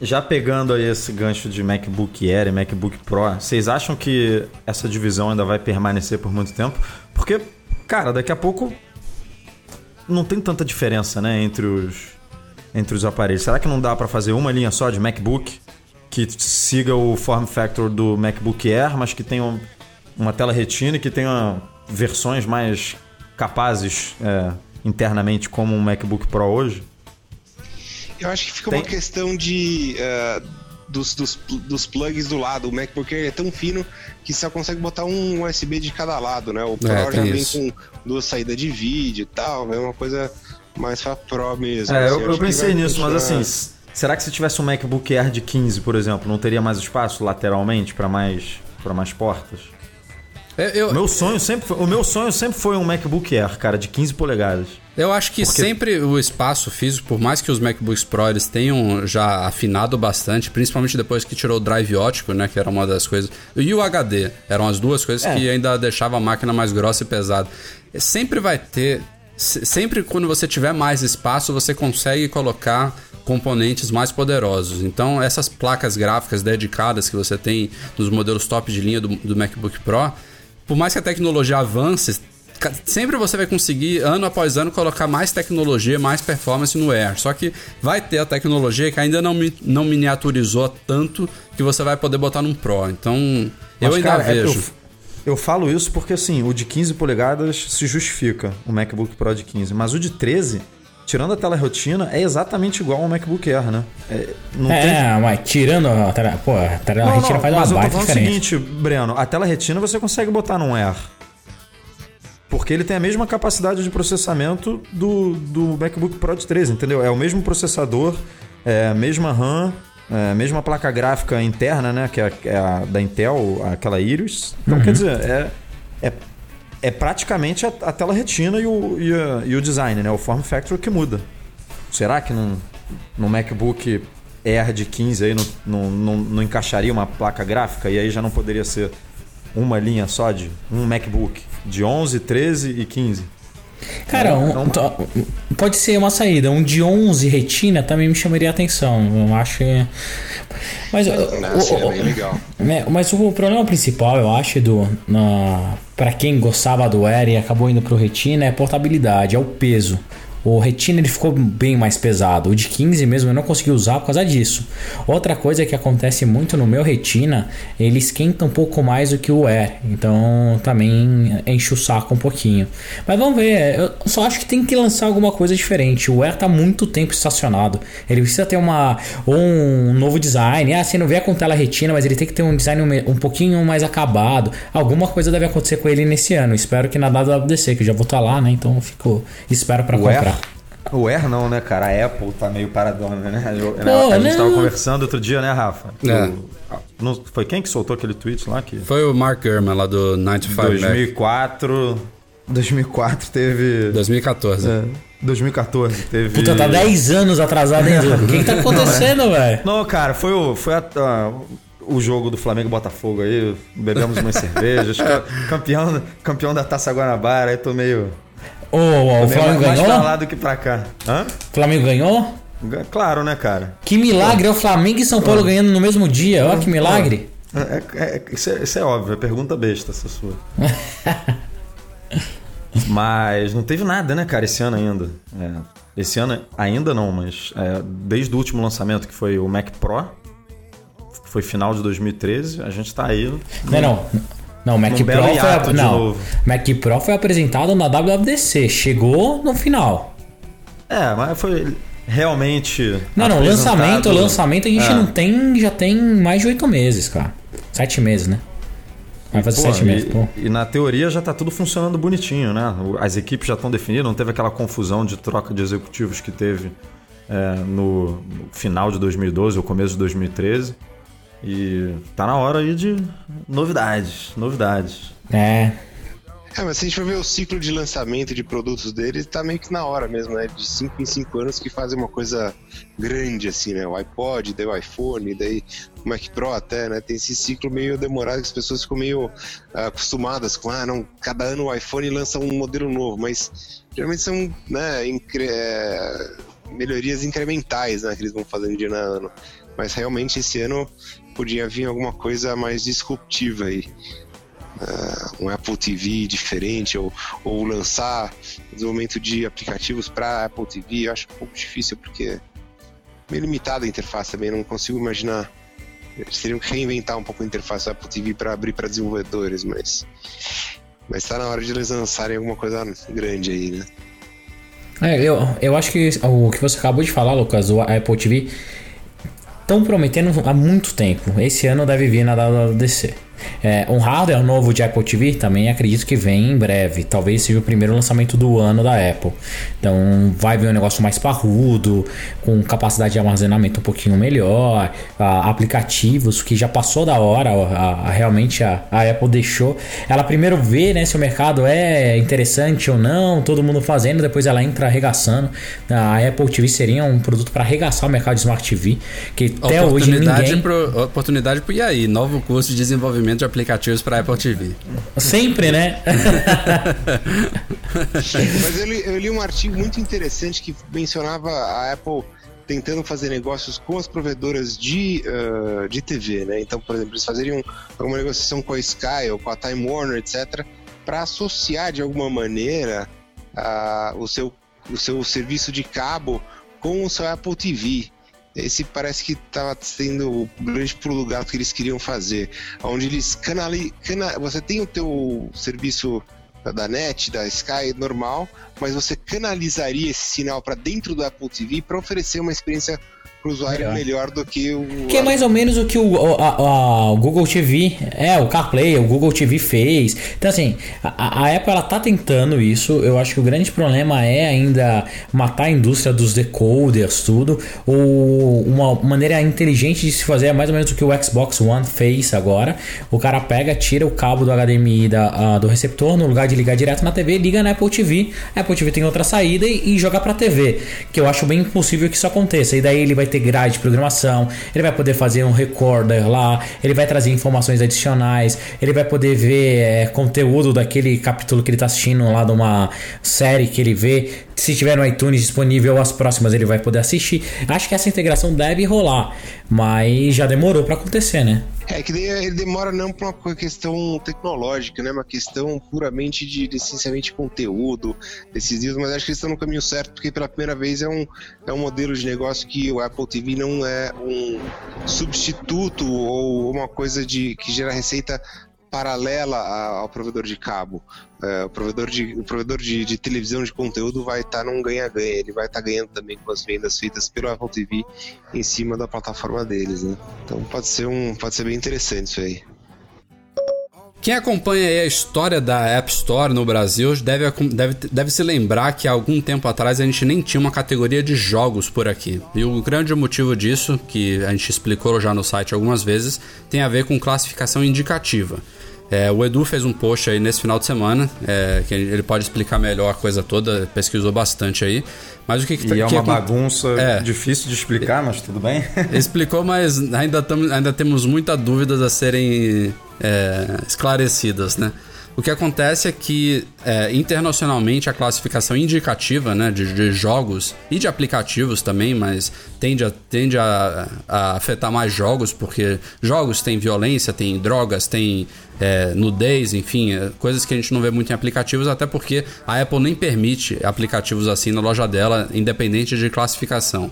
Já pegando aí esse gancho de MacBook Air e MacBook Pro, vocês acham que essa divisão ainda vai permanecer por muito tempo? Porque, cara, daqui a pouco não tem tanta diferença, né, entre os entre os aparelhos. Será que não dá para fazer uma linha só de MacBook? que siga o form factor do MacBook Air, mas que tenha uma tela retina e que tenha versões mais capazes é, internamente como um MacBook Pro hoje?
Eu acho que fica Tem... uma questão de uh, dos, dos, dos plugs do lado. O MacBook Air é tão fino que só consegue botar um USB de cada lado, né? O Pro é, já vem isso. com duas saídas de vídeo e tal, é uma coisa mais pra Pro mesmo.
É, assim, eu, eu pensei nisso, mas assim, Será que se tivesse um MacBook Air de 15, por exemplo, não teria mais espaço lateralmente para mais para mais portas? É, eu... meu sonho sempre foi, o meu sonho sempre foi um MacBook Air, cara, de 15 polegadas.
Eu acho que Porque... sempre o espaço físico, por mais que os MacBooks Pro eles tenham já afinado bastante, principalmente depois que tirou o drive ótico, né, que era uma das coisas, e o HD, eram as duas coisas é. que ainda deixavam a máquina mais grossa e pesada. Sempre vai ter, sempre quando você tiver mais espaço, você consegue colocar componentes mais poderosos. Então, essas placas gráficas dedicadas que você tem nos modelos top de linha do, do MacBook Pro, por mais que a tecnologia avance, sempre você vai conseguir, ano após ano, colocar mais tecnologia, mais performance no Air. Só que vai ter a tecnologia que ainda não, não miniaturizou tanto que você vai poder botar num Pro. Então, Mas, eu ainda cara, é vejo.
Eu, eu falo isso porque, assim, o de 15 polegadas se justifica, o MacBook Pro de 15. Mas o de 13 tirando a tela retina, é exatamente igual ao MacBook Air, né?
É, é tem... mas tirando a tela, pô, a tela não, retina não, faz uma mas baita eu tô o
seguinte, Breno, a tela retina você consegue botar num Air. Porque ele tem a mesma capacidade de processamento do, do MacBook Pro de 13, entendeu? É o mesmo processador, é a mesma RAM, é a mesma placa gráfica interna, né? Que é, é a da Intel, aquela Iris. Então, uhum. quer dizer, é, é é praticamente a, a tela retina e o, e, a, e, o design, né? O form factor que muda. Será que num, no MacBook Air de 15 aí não, não, não, não, encaixaria uma placa gráfica e aí já não poderia ser uma linha só de um MacBook de 11, 13 e 15?
Cara, um, pode ser uma saída. Um de 11 retina também me chamaria a atenção. Eu acho que. Mas,
Nossa, o, o, é legal.
É, mas o problema principal, eu acho, do, para quem gostava do Air e acabou indo pro retina, é a portabilidade, é o peso. O Retina ele ficou bem mais pesado. O de 15 mesmo eu não consegui usar por causa disso. Outra coisa que acontece muito no meu Retina, ele esquenta um pouco mais do que o Air. Então também enche o saco um pouquinho. Mas vamos ver, eu só acho que tem que lançar alguma coisa diferente. O Air tá muito tempo estacionado. Ele precisa ter uma um novo design. Ah, você não vê com tela Retina, mas ele tem que ter um design um, um pouquinho mais acabado. Alguma coisa deve acontecer com ele nesse ano. Espero que na WWDC, que eu já vou estar tá lá, né? Então fico espero para comprar.
O Air não, né, cara? A Apple tá meio paradona, né? Eu, Pô, a gente não. tava conversando outro dia, né, Rafa? É. O, não, foi quem que soltou aquele tweet lá? Que...
Foi o Mark Gurman lá do 95
2004... 2004 teve...
2014. É,
2014 teve...
Puta, tá 10 anos atrasado, hein, O que, que tá acontecendo, velho?
Não, cara, foi o... Foi a, a o jogo do Flamengo Botafogo aí, bebemos umas cervejas, campeão, campeão da Taça Guanabara, aí tô meio
o, o, Flamengo mais ganhou?
Mais pra lá do que pra cá. Hã?
Flamengo ganhou?
Claro, né, cara?
Que milagre, é o Flamengo e São Paulo ganhando no mesmo dia. Olha que milagre.
É, é, é, isso, é, isso, é, óbvio, é pergunta besta essa sua. mas não teve nada, né, cara, esse ano ainda. É, esse ano ainda não, mas é, desde o último lançamento, que foi o Mac Pro, foi final de 2013, a gente tá aí.
Não, não. Não, o Mac
Num
Pro foi, não. Mac Pro foi apresentado na WWDC, chegou no final.
É, mas foi realmente.
Não, não, lançamento, lançamento a gente
É.
não tem, já tem mais de oito meses, cara. Sete meses, né? Vai fazer
Pô,
sete meses, pô.
e, e na teoria já tá tudo funcionando bonitinho, né? As equipes já estão definidas, não teve aquela confusão de troca de executivos que teve é, no, no final de 2012 ou começo de 2013. E tá na hora aí de novidades, novidades.
É,
É, mas se a gente for ver o ciclo de lançamento de produtos deles, tá meio que na hora mesmo, né? De 5 em 5 anos que fazem uma coisa grande, assim, né? O iPod, daí o iPhone, daí o Mac Pro até, né? Tem esse ciclo meio demorado que as pessoas ficam meio ah, acostumadas com, ah, não, cada ano o iPhone lança um modelo novo, mas geralmente são, né, incre- é, melhorias incrementais, né? Que eles vão fazendo de ano a ano. Mas realmente esse ano podia vir alguma coisa mais disruptiva aí um Apple TV diferente ou, ou lançar desenvolvimento de aplicativos para Apple TV, eu acho um pouco difícil porque é meio limitada a interface também, não consigo imaginar. Eles teriam que reinventar um pouco a interface da Apple TV para abrir para desenvolvedores, mas mas tá na hora de eles lançarem alguma coisa grande aí, né?
É, eu, eu acho que o que você acabou de falar, Lucas, o Apple TV, estão prometendo há muito tempo. Esse ano deve vir na WWDC. É, um hardware novo de Apple TV também acredito que vem em breve. Talvez seja o primeiro lançamento do ano da Apple. Então vai vir um negócio mais parrudo, com capacidade de armazenamento um pouquinho melhor, ah, aplicativos que já passou da hora. a- a- realmente a, a Apple deixou. Ela primeiro vê né, se o mercado é interessante ou não, todo mundo fazendo, depois ela entra arregaçando. A Apple TV seria um produto para arregaçar o mercado de Smart TV, que até hoje
oportunidade,
ninguém.
pro, oportunidade pro IAI, novo curso de desenvolvimento de aplicativos para Apple TV.
Sempre, né?
Mas eu li, eu li um artigo muito interessante que mencionava a Apple tentando fazer negócios com as provedoras de, ah, de TV, né? Então, por exemplo, eles fazeriam alguma negociação com a Sky ou com a Time Warner, etc., para associar de alguma maneira ah, o, seu, o seu serviço de cabo com o seu Apple TV. Esse parece que estava sendo o grande pulo que eles queriam fazer, onde eles canali, cana, você tem o teu serviço da NET, da Sky normal, mas você canalizaria esse sinal para dentro do Apple TV para oferecer uma experiência para o usuário
Melhor.
melhor. do que o.
Que é mais ou menos o que o, a- a- o Google TV, é, o CarPlay, o Google TV fez. Então, assim, a, a Apple ela tá tentando isso. Eu acho que o grande problema é ainda matar a indústria dos decoders, tudo. Ou uma maneira inteligente de se fazer é mais ou menos o que o Xbox One fez agora. O cara pega, tira o cabo do HDMI da, a- do receptor, no lugar de ligar direto na TV, liga na Apple TV. A Apple TV tem outra saída e, e joga pra TV. Que eu acho bem impossível que isso aconteça. E daí ele vai ter grade de programação, ele vai poder fazer um recorder lá, ele vai trazer informações adicionais, ele vai poder ver é, conteúdo daquele capítulo que ele tá assistindo lá de uma série que ele vê. Se tiver no iTunes disponível as próximas, ele vai poder assistir. Acho que essa integração deve rolar, mas já demorou pra acontecer, né?
É que ele demora não por uma questão tecnológica, né? Uma questão puramente de licenciamento de conteúdo, decisivo, mas acho que eles estão no caminho certo, porque pela primeira vez é um, é um modelo de negócio que o Apple TV não é um substituto ou uma coisa de que gera receita paralela ao provedor de cabo. É, o provedor, de, o provedor de, de televisão de conteúdo vai estar num ganha-ganha, ele vai estar ganhando também com as vendas feitas pelo Apple TV em cima da plataforma deles, né? Então pode ser um, pode ser bem interessante isso aí.
Quem acompanha a história da App Store no Brasil deve, deve, deve se lembrar que há algum tempo atrás a gente nem tinha uma categoria de jogos por aqui. E o grande motivo disso, que a gente explicou já no site algumas vezes, tem a ver com classificação indicativa. É, o Edu fez um post aí nesse final de semana, é, que ele pode explicar melhor a coisa toda, pesquisou bastante aí. Mas o que, que
E é
que
uma bagunça
É.
difícil de explicar, mas tudo bem.
Explicou, mas ainda, tam, ainda temos muitas dúvidas a serem é, esclarecidas, né? O que acontece é que é, internacionalmente a classificação indicativa né, de, de, jogos e de aplicativos também, mas tende, a, tende a, a, afetar mais jogos, porque jogos têm violência, tem drogas, tem é, nudez, enfim, é, coisas que a gente não vê muito em aplicativos, até porque a Apple nem permite aplicativos assim na loja dela, independente de classificação.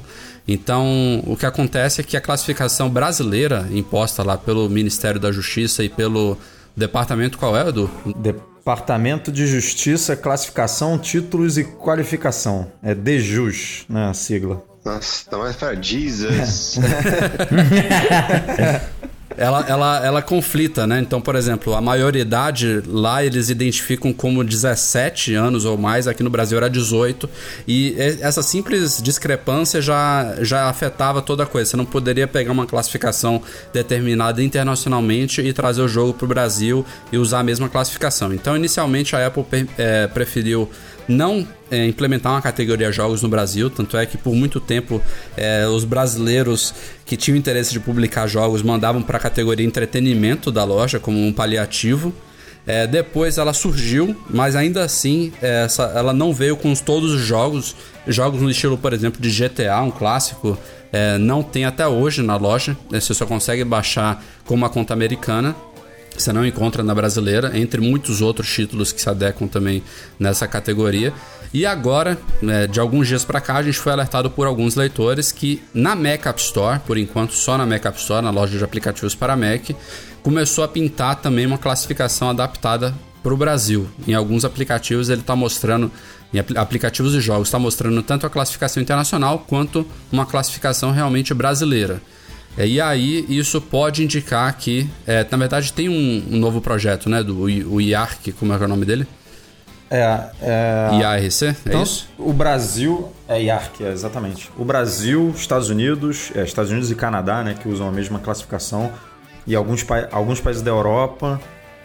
Então, o que acontece é que a classificação brasileira, imposta lá pelo Ministério da Justiça e pelo Departamento qual é, Edu?
Departamento de Justiça, Classificação, Títulos e Qualificação. É DEJUS, né, a sigla.
Nossa, tá mais pra Jesus.
ela, ela, ela conflita, né? Então, por exemplo, a maioridade lá eles identificam como 17 anos ou mais, aqui no Brasil era 18. E essa simples discrepância já, já afetava toda a coisa. Você não poderia pegar uma classificação determinada internacionalmente e trazer o jogo para o Brasil e usar a mesma classificação. Então, inicialmente, a Apple é, preferiu não é, implementar uma categoria jogos no Brasil, tanto é que por muito tempo é, os brasileiros que tinham interesse de publicar jogos mandavam para a categoria entretenimento da loja como um paliativo. É, depois ela surgiu, mas ainda assim é, essa, ela não veio com todos os jogos. Jogos no estilo, por exemplo, de GTA, um clássico, é, não tem até hoje na loja. Né, você só consegue baixar com uma conta americana você não encontra na brasileira, entre muitos outros títulos que se adequam também nessa categoria. E agora, né, de alguns dias para cá, a gente foi alertado por alguns leitores que na Mac App Store, por enquanto só na Mac App Store, na loja de aplicativos para Mac, começou a pintar também uma classificação adaptada para o Brasil. Em alguns aplicativos ele está mostrando, em aplicativos e jogos, está mostrando tanto a classificação internacional quanto uma classificação realmente brasileira. É, e aí isso pode indicar que, é, na verdade, tem um, um, novo projeto, né? Do o IARC, como é, é o nome dele?
É, é...
IARC, é então, isso?
O Brasil é IARC, é, exatamente. O Brasil, Estados Unidos, é, Estados Unidos e Canadá, né, que usam a mesma classificação, e alguns, pa alguns países da Europa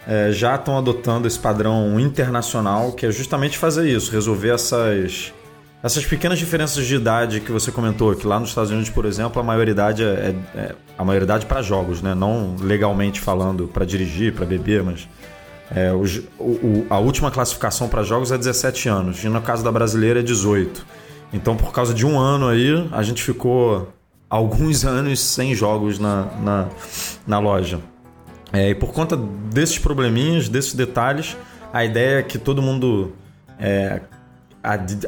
é, já estão adotando esse padrão internacional, que é justamente fazer isso, resolver essas essas pequenas diferenças de idade que você comentou, que lá nos Estados Unidos, por exemplo, a maioridade é, é, é a maioridade para jogos, né? Não legalmente falando para dirigir, para beber, mas é, o, o, a última classificação para jogos é 17 anos e no caso da brasileira é 18. Então, por causa de um ano aí, a gente ficou alguns anos sem jogos na, na, na loja. É, e por conta desses probleminhas, desses detalhes, a ideia é que todo mundo é, Adi,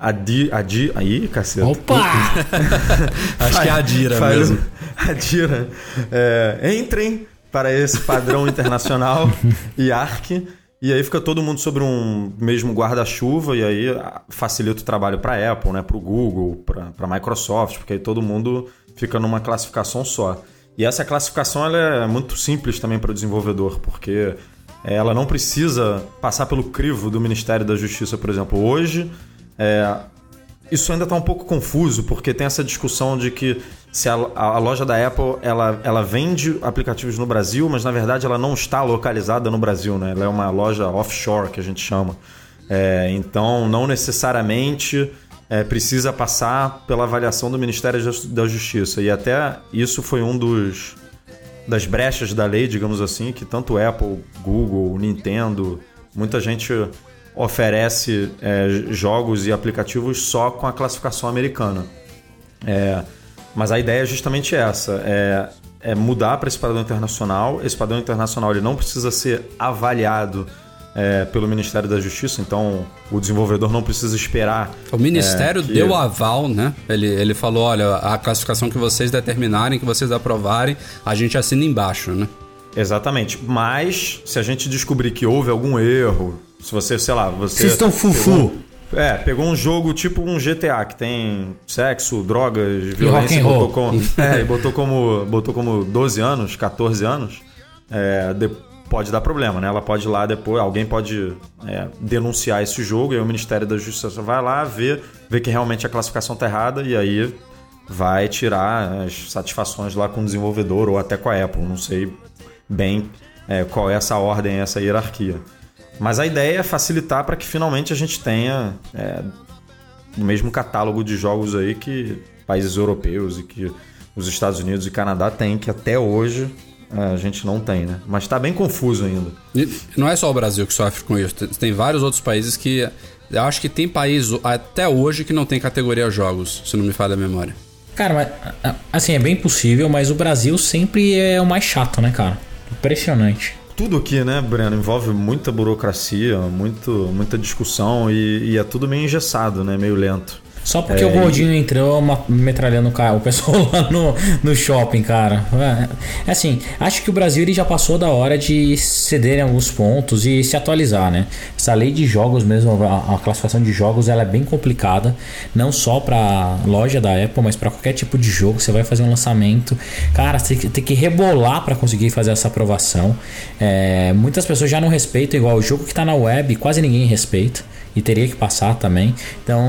adi, adi, aí, cacete.
Opa!
Acho que é a Adira faz, mesmo.
Adira. É, entrem para esse padrão internacional IARC. E aí fica todo mundo sobre um mesmo guarda-chuva e aí facilita o trabalho para a Apple, né, para o Google, para a Microsoft, porque aí todo mundo fica numa classificação só. E essa classificação ela é muito simples também para o desenvolvedor, porque ela não precisa passar pelo crivo do Ministério da Justiça, por exemplo. Hoje, é, isso ainda está um pouco confuso, porque tem essa discussão de que se a, a, loja da Apple ela, ela vende aplicativos no Brasil, mas na verdade ela não está localizada no Brasil, né? Ela é uma loja offshore, que a gente chama. É, então, não necessariamente é, precisa passar pela avaliação do Ministério da Justiça. E até isso foi um dos das brechas da lei, digamos assim, que tanto Apple, Google, Nintendo, muita gente oferece é, jogos e aplicativos só com a classificação americana. É, mas a ideia é justamente essa: é, é mudar para esse padrão internacional. Esse padrão internacional ele não precisa ser avaliado é, pelo Ministério da Justiça, então o desenvolvedor não precisa esperar.
O Ministério é, que... deu aval, né? Ele, ele falou: olha, a classificação que vocês determinarem, que vocês aprovarem, a gente assina embaixo, né?
Exatamente. Mas se a gente descobrir que houve algum erro, se você, sei lá, você.
Vocês estão fufu.
Pegou, é, pegou um jogo tipo um GTA que tem sexo, drogas, violência e, botou, como, é, e botou como botou como 12 anos, 14 anos. É, depois pode dar problema, né? Ela pode ir lá depois, alguém pode é, denunciar esse jogo, e aí o Ministério da Justiça vai lá ver, ver que realmente a classificação está errada, e aí vai tirar as satisfações lá com o desenvolvedor ou até com a Apple. Não sei bem é, qual é essa ordem, essa hierarquia. Mas a ideia é facilitar para que finalmente a gente tenha é, o mesmo catálogo de jogos aí que países europeus e que os Estados Unidos e Canadá têm, que até hoje a gente não tem, né? Mas está bem confuso ainda.
E não é só o Brasil que sofre com isso. Tem vários outros países que. Eu acho que tem país até hoje que não tem categoria jogos, se não me falha a memória.
Cara, mas, assim, é bem possível, mas o Brasil sempre é o mais chato, né, cara? Impressionante.
Tudo aqui, né, Breno, envolve muita burocracia, muito, muita discussão e, e é tudo meio engessado, né? Meio lento.
Só porque é, o gordinho e... entrou metralhando o pessoal lá no, no shopping, cara. É, assim, acho que o Brasil ele já passou da hora de ceder em alguns pontos e se atualizar, né? Essa lei de jogos mesmo, a, a classificação de jogos, ela é bem complicada. Não só pra loja da Apple, mas para qualquer tipo de jogo. Você vai fazer um lançamento, cara, você tem que rebolar para conseguir fazer essa aprovação. É, muitas pessoas já não respeitam, igual o jogo que tá na web, quase ninguém respeita e teria que passar também. Então,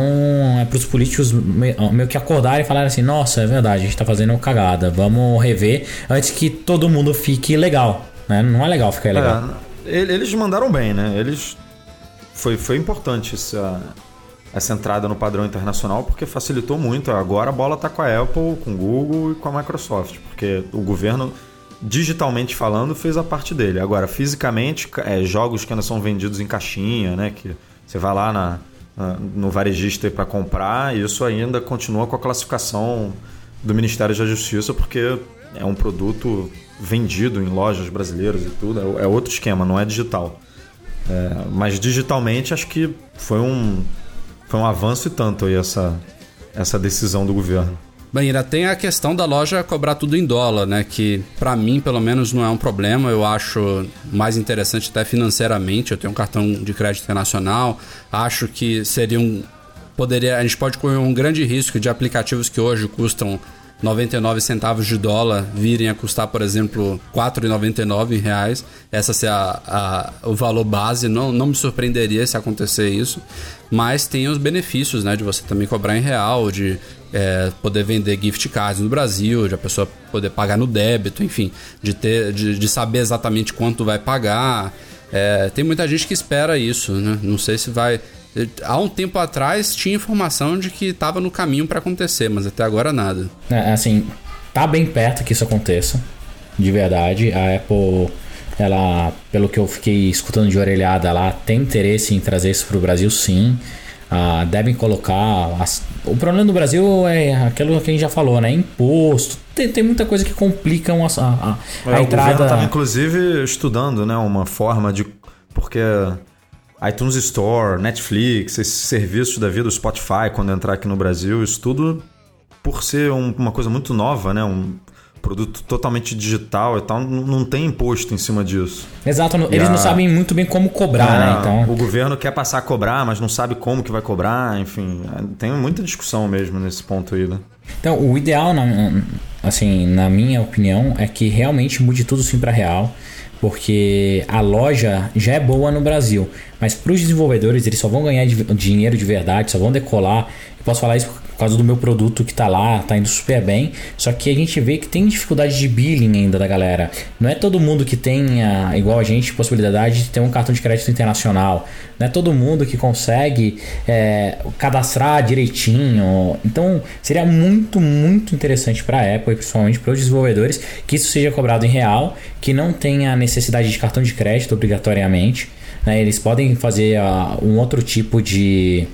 é para os políticos meio que acordarem e falarem assim: nossa, é verdade, a gente está fazendo cagada, vamos rever antes que todo mundo fique legal. Né? Não é legal ficar legal.
É, eles mandaram bem, né? Eles. Foi, foi importante essa, essa entrada no padrão internacional porque facilitou muito. Agora a bola está com a Apple, com o Google e com a Microsoft, porque o governo digitalmente falando, fez a parte dele. Agora, fisicamente, é, jogos que ainda são vendidos em caixinha, né? Que você vai lá na, na no varejista para comprar, e isso ainda continua com a classificação do Ministério da Justiça, porque é um produto vendido em lojas brasileiras e tudo, é, é outro esquema, não é digital. É, mas digitalmente acho que foi um, foi um avanço e tanto aí essa, essa decisão do governo.
Bem, ainda tem a questão da loja cobrar tudo em dólar, né? Que para mim, pelo menos, não é um problema. Eu acho mais interessante até financeiramente. Eu tenho um cartão de crédito internacional. Acho que seria um. Poderia, a gente pode correr um grande risco de aplicativos que hoje custam 99 centavos de dólar virem a custar, por exemplo, 4,99 reais. Essa ser a, a, o valor base. Não, não me surpreenderia se acontecer isso. Mas tem os benefícios, né? De você também cobrar em real, de é, poder vender gift cards no Brasil, de a pessoa poder pagar no débito, enfim, de, ter, de, de saber exatamente quanto vai pagar. É, tem muita gente que espera isso, né? Não sei se vai. Há um tempo atrás tinha informação de que estava no caminho para acontecer, mas até agora nada.
É, assim, tá bem perto que isso aconteça, de verdade. A Apple, ela, pelo que eu fiquei escutando de orelhada, ela tem interesse em trazer isso para o Brasil, sim. Ah, devem colocar. As... O problema do Brasil é aquilo que a gente já falou, né? Imposto. Tem, tem muita coisa que complicam a, a, a
é,
entrada.
O estava inclusive estudando, né? Uma forma de. Porque iTunes Store, Netflix, esses serviços da vida, o Spotify, quando entrar aqui no Brasil, isso tudo por ser um, uma coisa muito nova, né? Um, produto totalmente digital e tal, não tem imposto em cima disso.
Exato, eles a... não sabem muito bem como cobrar,
é, né? Então... O governo quer passar a cobrar, mas não sabe como que vai cobrar, enfim, tem muita discussão mesmo nesse ponto aí, né?
Então, o ideal, na, assim, na minha opinião, é que realmente mude tudo sim para real porque a loja já é boa no Brasil, mas para os desenvolvedores eles só vão ganhar dinheiro de verdade, só vão decolar. Eu posso falar isso por causa do meu produto que está lá, está indo super bem. Só que a gente vê que tem dificuldade de billing ainda da galera. Não é todo mundo que tem, igual a gente, possibilidade de ter um cartão de crédito internacional. Não é todo mundo que consegue é, cadastrar direitinho. Então seria muito, muito interessante para a Apple e principalmente para os desenvolvedores que isso seja cobrado em real, que não tenha necessidade de cartão de crédito obrigatoriamente. Né? Eles podem fazer uh, um outro tipo de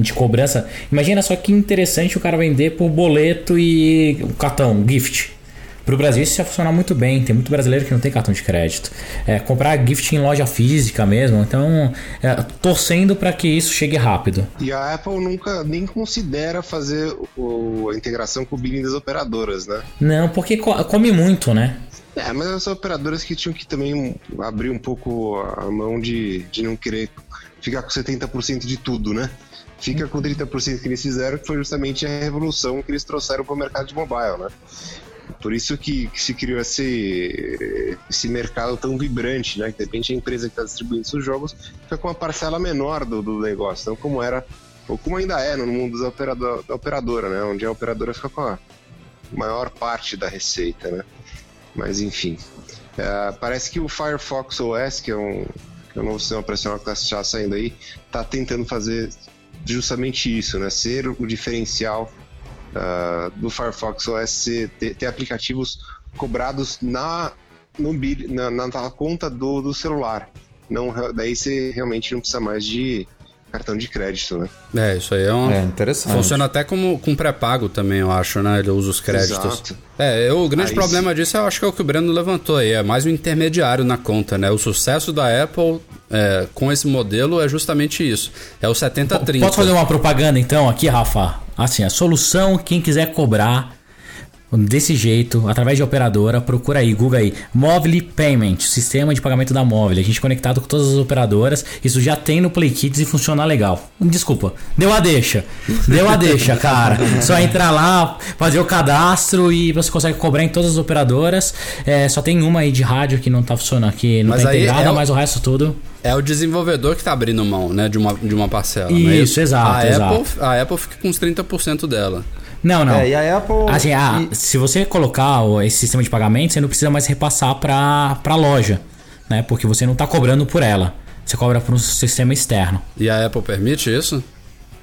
de cobrança. Imagina só que interessante o cara vender por boleto e cartão, gift. Para o Brasil isso ia funcionar muito bem. Tem muito brasileiro que não tem cartão de crédito. É, comprar gift em loja física mesmo. Então, é, torcendo para que isso chegue rápido.
E a Apple nunca nem considera fazer o, a integração com o billing das operadoras, né?
Não, porque come muito, né?
É, mas as operadoras que tinham que também abrir um pouco a mão de, de não querer ficar com 70% de tudo, né? fica com 30% que eles fizeram, que foi justamente a revolução que eles trouxeram para o mercado de mobile, né? Por isso que, que, se criou esse, esse mercado tão vibrante, né? Que de repente a empresa que está distribuindo seus jogos fica com uma parcela menor do, do negócio, então como era, ou como ainda é no mundo da, operador, da operadora, né? Onde a operadora fica com a maior parte da receita, né? Mas enfim. É, parece que o Firefox OS, que é um, que é um novo sistema operacional que está saindo aí, está tentando fazer justamente isso, né? Ser o diferencial uh, do Firefox OS ter, ter, aplicativos cobrados na no na, na conta do, do celular. Não, daí você realmente não precisa mais de cartão de crédito, né?
É, isso aí é um.
É interessante.
Funciona até como com pré-pago também, eu acho, né? Ele usa os créditos.
Exato.
É, eu- o grande
Aí
problema disso eu acho que é o que o Breno levantou aí. É mais um intermediário na conta, né? O sucesso da Apple é, com esse modelo é justamente isso. É o 70-30.
Posso fazer uma propaganda então aqui, Rafa? Assim, a solução, quem quiser cobrar desse jeito, através de operadora, procura aí, Google aí, Mobile Payment, sistema de pagamento da Mobile. A gente conectado com todas as operadoras, isso já tem no Play Kids e funciona legal. Desculpa, deu a deixa. Deu a deixa, cara. Só entrar lá, fazer o cadastro e você consegue cobrar em todas as operadoras. É, só tem uma aí de rádio que não tá funcionando aqui, não
Mas
tá integrada,
é o-
mas o resto tudo.
É o desenvolvedor que tá abrindo mão, né? De uma, de uma parcela. não é
Isso, exato,
a
exato.
Apple, a Apple fica com uns 30% dela.
Não, não.
É, e a Apple.
Assim, ah,
e-
se você colocar esse sistema de pagamento, você não precisa mais repassar para a loja, né? Porque você não está cobrando por ela. Você cobra por um sistema externo.
E a Apple permite isso?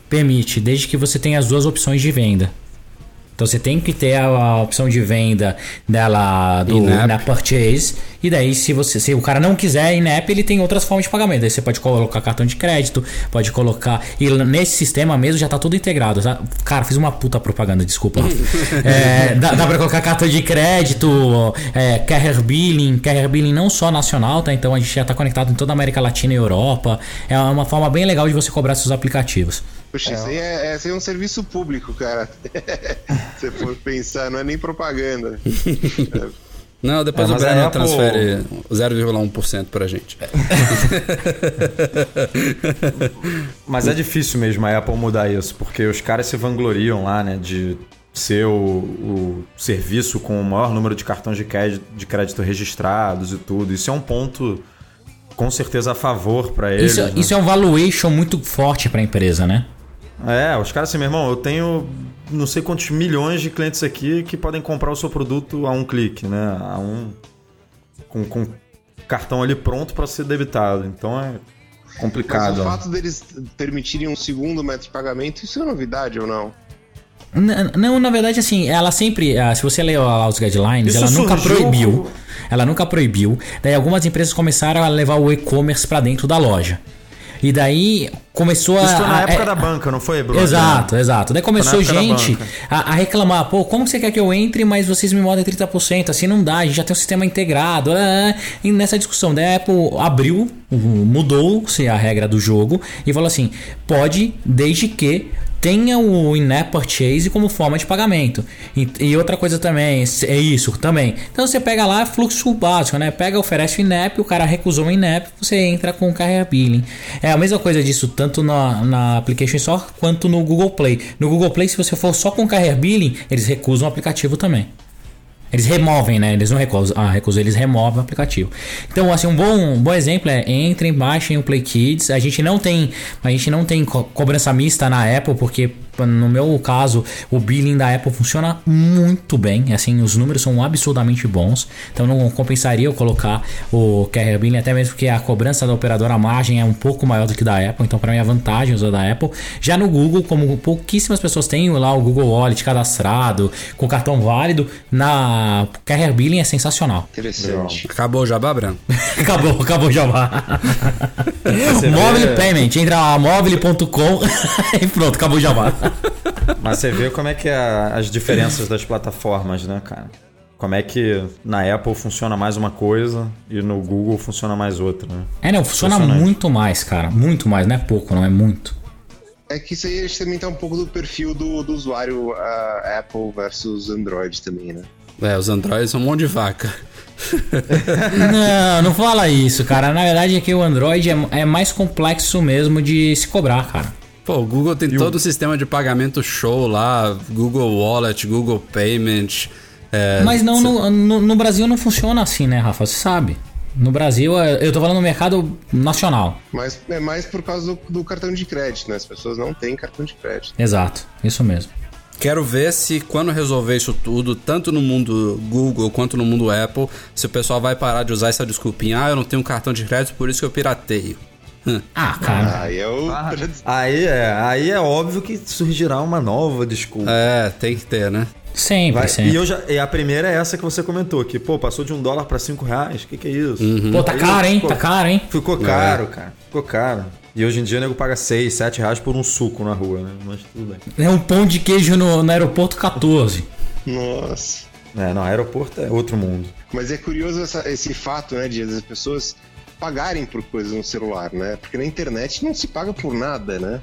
Permite, desde que você tenha as duas opções de venda. Então você tem que ter a, a opção de venda dela do
In-app.
na purchase. E daí, se você se o cara não quiser in-app, ele tem outras formas de pagamento. Daí você pode colocar cartão de crédito, pode colocar. E nesse sistema mesmo já tá tudo integrado. Tá? Cara, fiz uma puta propaganda, desculpa. é, dá, dá pra colocar cartão de crédito, é, carrier billing, carrier billing não só nacional, tá? Então a gente já tá conectado em toda a América Latina e Europa. É uma forma bem legal de você cobrar seus aplicativos.
Poxa, isso aí é, é, aí é um serviço público, cara. Se for pensar, não é nem propaganda.
Não, depois
É,
o
a
Breno
Apple-
transfere 0,1% pra gente.
Mas é difícil mesmo a Apple mudar isso, porque os caras se vangloriam lá, né, de ser o, o serviço com o maior número de cartões de crédito, de crédito registrados e tudo. Isso é um ponto com certeza a favor para eles.
Isso,
né?
isso é um valuation muito forte pra empresa, né?
É, os caras assim, meu irmão, eu tenho não sei quantos milhões de clientes aqui que podem comprar o seu produto a um clique, né? A um. com, com cartão ali pronto para ser debitado. Então é
Mas
complicado.
o
ó.
fato deles permitirem um segundo método de pagamento, isso é novidade ou não?
Não, na verdade, assim, ela sempre. ah, Se você ler lá os guidelines,
Isso
ela nunca proibiu. Ela nunca proibiu. Daí algumas empresas começaram a levar o e-commerce pra dentro da loja. E daí começou a.
Isso foi na
a-
época
é-
da banca, não foi, Bruno?
Exato, exato. Daí começou gente a, a reclamar, pô, como você quer que eu entre, mas vocês me modem 30%? Assim não dá, a gente já tem um sistema integrado. ah, E nessa discussão, daí a Apple abriu, mudou-se a regra do jogo e falou assim: pode, desde que tenha o in-app purchase como forma de pagamento. E, e outra coisa também, é isso também. Então você pega lá fluxo básico, né? Pega, oferece o in-app, o cara recusou o in-app, você entra com o carrier billing. É a mesma coisa disso, tanto na, na Application Store quanto no Google Play. No Google Play, se você for só com carrier billing, eles recusam o aplicativo também. Eles removem, né? Eles não recusam. Ah, recusam, eles removem o aplicativo. Então, assim, um bom, um bom exemplo é entrem, baixem o Play Kids. A gente não tem, a gente não tem co- cobrança mista na Apple, porque no meu caso, o billing da Apple funciona muito bem. Assim, os números são absurdamente bons. Então não compensaria eu colocar o carrier billing, até mesmo porque a cobrança da operadora a margem é um pouco maior do que da Apple. Então, para mim, a vantagem usar da Apple. Já no Google, como pouquíssimas pessoas têm lá o Google Wallet cadastrado, com cartão válido, na carrier billing é sensacional.
Interessante.
Acabou o jabá, Breno?
acabou, acabou já.
Você
Mobile Payment, entra lá, mobile.com e pronto, acabou já.
Mas você vê como é que é as diferenças das plataformas, né, cara? Como é que na Apple funciona mais uma coisa e no Google funciona mais outra, né?
É, não, funciona muito mais, cara. Muito mais, não é pouco, não é muito.
É que isso aí também tá um pouco do perfil do, do usuário ah, Apple versus Android também, né?
É, os Androids são um monte de vaca.
Não, não fala isso, cara. Na verdade é que o Android é, é mais complexo mesmo de se cobrar, cara.
Pô, o Google tem todo o sistema de pagamento show lá, Google Wallet, Google Payment. é,
Mas não,
cê-
no, no, no Brasil não funciona assim, né, Rafa? Você sabe. No Brasil, é- eu tô falando no mercado nacional.
Mas é mais por causa do, do cartão de crédito, né? As pessoas não têm cartão de crédito.
Exato, isso mesmo.
Quero ver se quando resolver isso tudo, tanto no mundo Google quanto no mundo Apple, se o pessoal vai parar de usar essa desculpinha, ah, eu não tenho cartão de crédito, por isso que eu pirateio. Hum.
Ah, cara.
Aí é o.
Aí é, aí é óbvio que surgirá uma nova desculpa.
É, tem que ter, né?
Sempre,
Vai-
sempre.
E, eu já, e a primeira é essa que você comentou, que, pô, passou de um dólar pra cinco reais. O que, que é isso?
Pô, tá caro, hein?
ficou-
Tá caro, hein?
Ficou caro, cara. Ficou caro. E hoje em dia o nego paga 6, 7 reais por um suco na rua, né? Mas tudo bem.
É um pão de queijo no, no aeroporto 14.
Nossa.
É, não, aeroporto é outro mundo.
Mas é curioso essa- esse fato, né, de as pessoas pagarem por coisas no celular, né? Porque na internet não se paga por nada, né?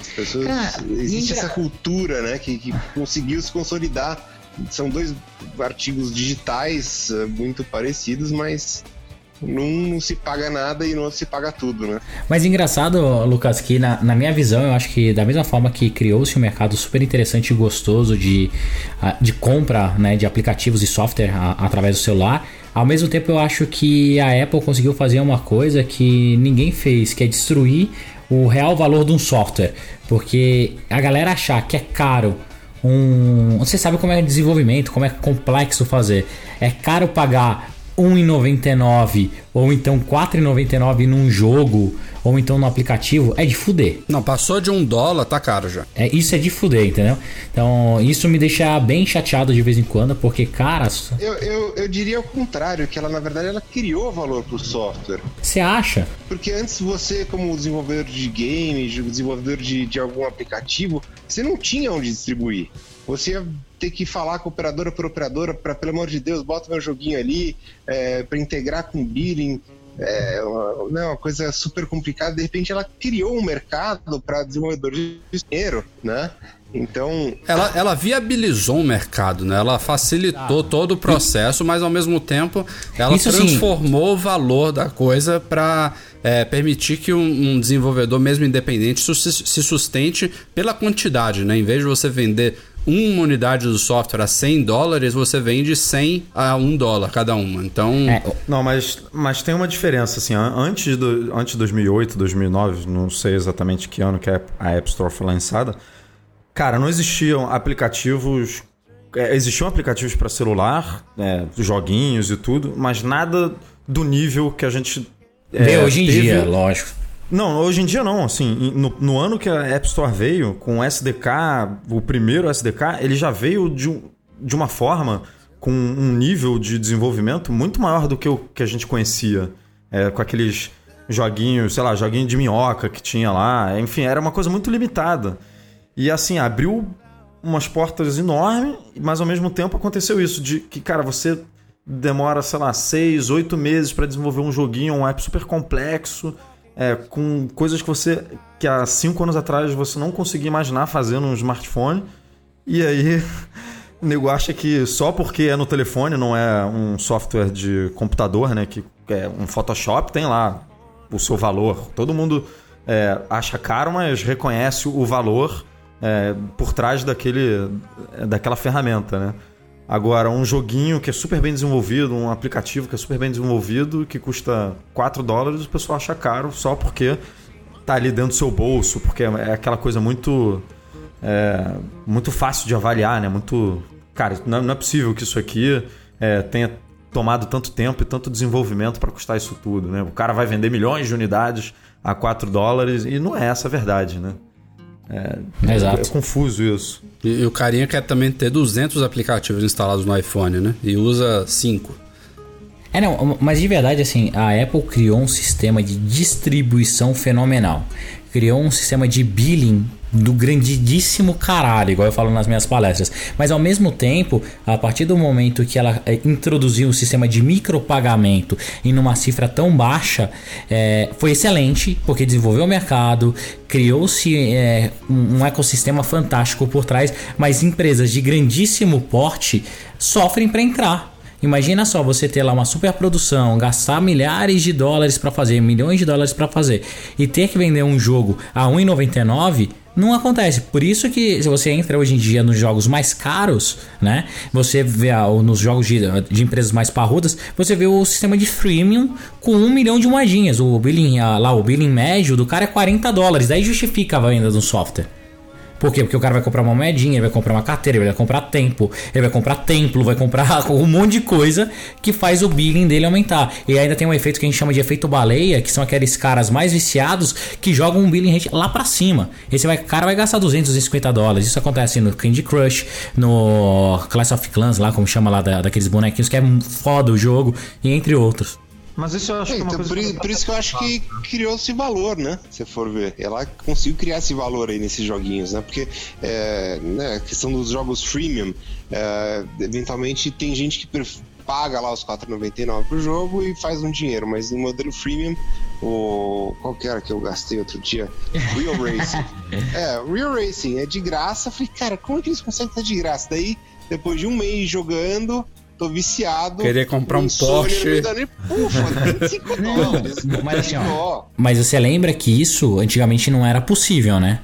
As pessoas.
Cara,
existe essa cultura, né, que, que conseguiu se consolidar. São dois artigos digitais eh, muito parecidos, mas num não se paga nada e no outro se paga tudo, né?
Mas engraçado, Lucas, que na, na minha visão, eu acho que da mesma forma que criou-se um mercado super interessante e gostoso de, ah, de compra né, de aplicativos e software a- através do celular, ao mesmo tempo eu acho que a Apple conseguiu fazer uma coisa que ninguém fez, que é destruir o real valor de um software. Porque a galera achar que é caro um. Você sabe como é desenvolvimento, como é complexo fazer. É caro pagar R$1,99 ou então R$4,99 num jogo ou então no aplicativo, é de fuder.
Não, passou de um dólar, tá caro já.
É, isso é de fuder, entendeu? Então isso me deixa bem chateado de vez em quando, porque, cara,
Eu, eu, eu diria o contrário, que ela, na verdade, ela criou valor pro software.
você acha?
Porque antes você, como desenvolvedor de games, desenvolvedor de, de algum aplicativo, você não tinha onde distribuir. Você ia ter que falar com operadora por operadora para, pelo amor de Deus, bota meu joguinho ali é, para integrar com billing. É uma, né, uma coisa super complicada. De repente, ela criou um mercado para desenvolvedores de dinheiro, né? Então,
Ela, ela viabilizou o mercado, né? Ela facilitou todo o processo, mas ao mesmo tempo ela
Isso sim.
transformou o valor da coisa para permitir que um, um desenvolvedor, mesmo independente, se sustente pela quantidade, né? Em vez de você vender uma unidade do software a 100 dólares, você vende 100 a 1 dólar cada uma. Então,
É,
Não, mas, mas tem uma diferença, assim, an- antes, do, antes de 2008, 2009, não sei exatamente que ano que a App- a App Store foi lançada, cara, não existiam aplicativos... é, existiam aplicativos para celular, é, joguinhos e tudo, mas nada do nível que a gente... é,
vê hoje em
teve-
dia, lógico.
Não, hoje em dia não. Assim, no, no ano que a App Store veio, com o SDK, o primeiro SDK, ele já veio de, de uma forma, com um nível de desenvolvimento muito maior do que o que a gente conhecia. É, com aqueles joguinhos, sei lá, joguinho de minhoca que tinha lá. Enfim, era uma coisa muito limitada. E assim, abriu umas portas enormes, mas ao mesmo tempo aconteceu isso, de que, cara, você demora, sei lá, seis, oito meses para desenvolver um joguinho, um app super complexo, é, com coisas que você, que há cinco anos atrás você não conseguia imaginar fazer num smartphone. E aí, o nego acha que só porque é no telefone, não é um software de computador, né? Que é um Photoshop, tem lá o seu valor. Todo mundo é, acha caro, mas reconhece o valor é, por trás daquele, daquela ferramenta, né? Agora, um joguinho que é super bem desenvolvido, um aplicativo que é super bem desenvolvido, que custa 4 dólares, o pessoal acha caro só porque tá ali dentro do seu bolso, porque é aquela coisa muito é, muito fácil de avaliar, né? Muito. Cara, não, não é possível que isso aqui é, tenha tomado tanto tempo e tanto desenvolvimento para custar isso tudo, né? O cara vai vender milhões de unidades a 4 dólares e não é essa a verdade, né? É,
Exato.
é confuso isso.
e, e o carinha quer também ter 200 aplicativos instalados no iPhone, né? E usa 5.
É, não, mas de verdade, assim, a Apple criou um sistema de distribuição fenomenal. Criou um sistema de billing do grandíssimo caralho, igual eu falo nas minhas palestras. Mas ao mesmo tempo, a partir do momento que ela eh, introduziu um sistema de micropagamento em uma cifra tão baixa, eh, foi excelente, porque desenvolveu o mercado, criou-se eh, um, ecossistema fantástico por trás, mas empresas de grandíssimo porte sofrem para entrar. Imagina só você ter lá uma superprodução, gastar milhares de dólares para fazer, milhões de dólares para fazer e ter que vender um jogo a 1,99 não acontece. Por isso que se você entra hoje em dia nos jogos mais caros, né? Você vê nos jogos de, de empresas mais parrudas, você vê o sistema de freemium com um milhão de moedinhas. O billing, lá o billing médio do cara é 40 dólares. Daí justifica a venda do software. Por quê? Porque o cara vai comprar uma moedinha, ele vai comprar uma carteira, ele vai comprar tempo, ele vai comprar templo, vai comprar um monte de coisa que faz o billing dele aumentar. E ainda tem um efeito que a gente chama de efeito baleia, que são aqueles caras mais viciados que jogam um billing rate lá pra cima. Esse vai, cara vai gastar 200, 250 dólares. Isso acontece no Candy Crush, no Class of Clans, lá como chama lá da, daqueles bonequinhos que é foda o jogo, e entre outros.
Mas isso eu acho é, que é uma
então,
coisa
por, por isso que eu acho que criou esse valor, né? Se for ver. Ela conseguiu criar esse valor aí nesses joguinhos, né? Porque é, né, a questão dos jogos freemium, é, eventualmente tem gente que paga lá os 4,99 pro jogo e faz um dinheiro, mas no modelo freemium, o qual que era que eu gastei outro dia? Real Racing. é, Real Racing é de graça. Falei, cara, como é que eles conseguem estar de graça? Daí, depois de um mês jogando, tô viciado.
Querer comprar um Porsche.
Ufa, 25 dólares. Mas, assim, ó, mas você lembra que isso antigamente não era possível, né?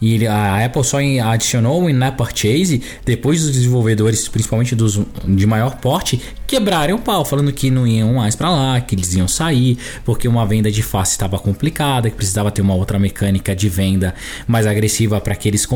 E a Apple só adicionou o in-app purchase depois dos desenvolvedores, principalmente dos de maior porte, quebrarem o pau, falando que não iam mais para lá, que eles iam sair, porque uma venda de face estava complicada, que precisava ter uma outra mecânica de venda mais agressiva para que eles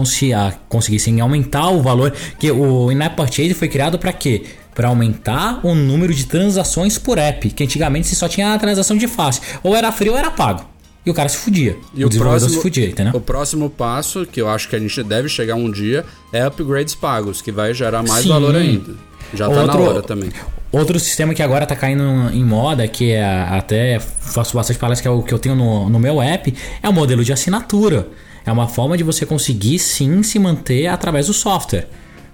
conseguissem aumentar o valor. Que o in-app purchase foi criado para quê? Para aumentar o número de transações por app, que antigamente você só tinha a transação de face, ou era frio ou era pago. E o cara se fudia.
E o, o próximo, se fudia, entendeu? O próximo passo, que eu acho que a gente deve chegar um dia, é upgrades pagos, que vai gerar mais Sim. valor ainda. Já tá Outro, na hora também.
Outro sistema que agora tá caindo em moda, que é até faço bastante palestra, que é o que eu tenho no, no meu app, é o modelo de assinatura. É uma forma de você conseguir sim se manter através do software.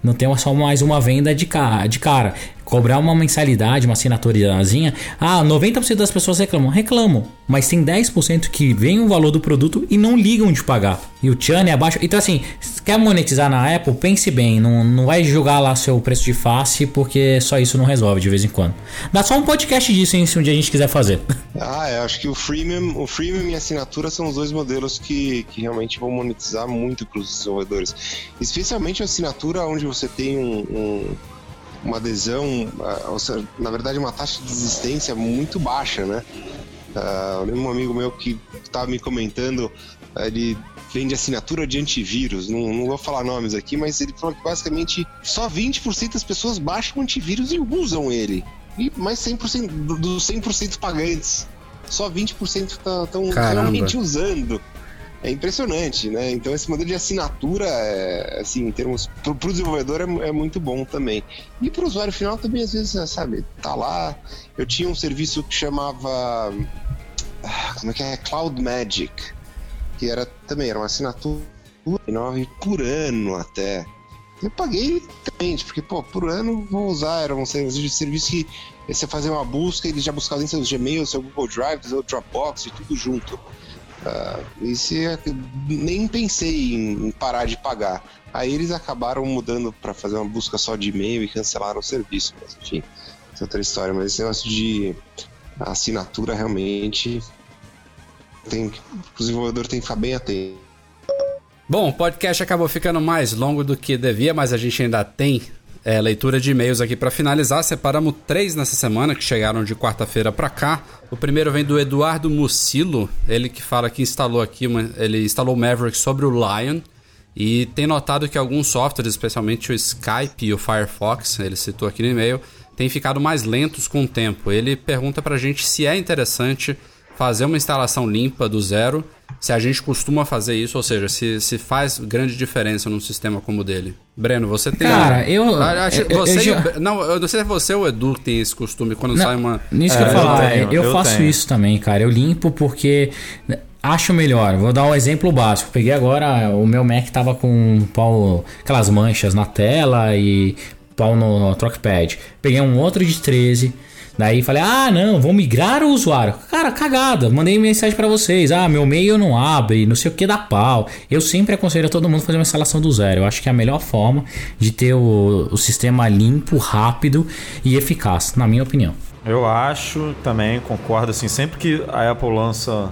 Não tem só mais uma venda de cara. De cara cobrar uma mensalidade, uma assinaturazinha, ah, 90% das pessoas reclamam. Reclamam, mas tem 10% que veem o valor do produto e não ligam de pagar. E o churn é abaixo. Então, assim, quer monetizar na Apple? Pense bem, não, não vai jogar lá seu preço de face, porque só isso não resolve de vez em quando. Dá só um podcast disso, hein, se um dia a gente quiser fazer.
Ah, eu acho que o freemium, o freemium e a assinatura são os dois modelos que, que realmente vão monetizar muito para os desenvolvedores. Especialmente a assinatura, onde você tem um, um uma adesão, na verdade, uma taxa de desistência muito baixa, né? Uh, eu lembro um amigo meu que estava me comentando, ele vende assinatura de antivírus, não, não, vou falar nomes aqui, mas ele falou que basicamente só 20% das pessoas baixam antivírus e usam ele. E mais 100% dos 100% pagantes, só 20% estão realmente usando. É impressionante, né? Então esse modelo de assinatura, é, assim, em termos para o desenvolvedor é, é, muito bom também. E para o usuário final também às vezes, sabe, tá lá. Eu tinha um serviço que chamava ah, como é que é Cloud Magic, que era também era uma assinatura por ano até. Eu paguei também, porque pô, por ano vou usar, era um serviço de serviço que você fazer uma busca, ele já buscava em seus Gmail, seu Google Drive, seu Dropbox e tudo junto. Uh, e se nem pensei em, parar de pagar. Aí eles acabaram mudando para fazer uma busca só de e-mail e cancelaram o serviço. Mas enfim, é outra história. Mas esse negócio de assinatura realmente tem, o desenvolvedor tem que ficar bem atento.
Bom, o podcast acabou ficando mais longo do que devia, mas a gente ainda tem é, leitura de e-mails aqui para finalizar. Separamos três nessa semana que chegaram de quarta-feira para cá. O primeiro vem do Eduardo Mucilo, ele que fala que instalou aqui, uma, ele instalou o Maverick sobre o Lion e tem notado que alguns softwares, especialmente o Skype e o Firefox, ele citou aqui no e-mail, têm ficado mais lentos com o tempo. Ele pergunta para a gente se é interessante fazer uma instalação limpa do zero se a gente costuma fazer isso, ou seja, se, se faz grande diferença num sistema como o dele. Breno, você tem.
Cara, eu.
você eu, eu, não, eu não sei se você ou o Edu que tem esse costume quando não, sai uma.
Nisso que eu é, falar, eu, eu faço tenho. isso também, cara. Eu limpo porque acho melhor. Vou dar um exemplo básico. Peguei agora, o meu Mac tava com pau, aquelas manchas na tela e pau no, no trackpad. Peguei um outro de 13 Daí falei, ah, não, vou migrar o usuário. Cara, cagada, mandei mensagem para vocês. Ah, meu e-mail não abre, não sei o que dá pau. Eu sempre aconselho a todo mundo fazer uma instalação do zero. Eu acho que é a melhor forma de ter o, o sistema limpo, rápido e eficaz, na minha opinião.
Eu acho também, concordo assim, sempre que a Apple lança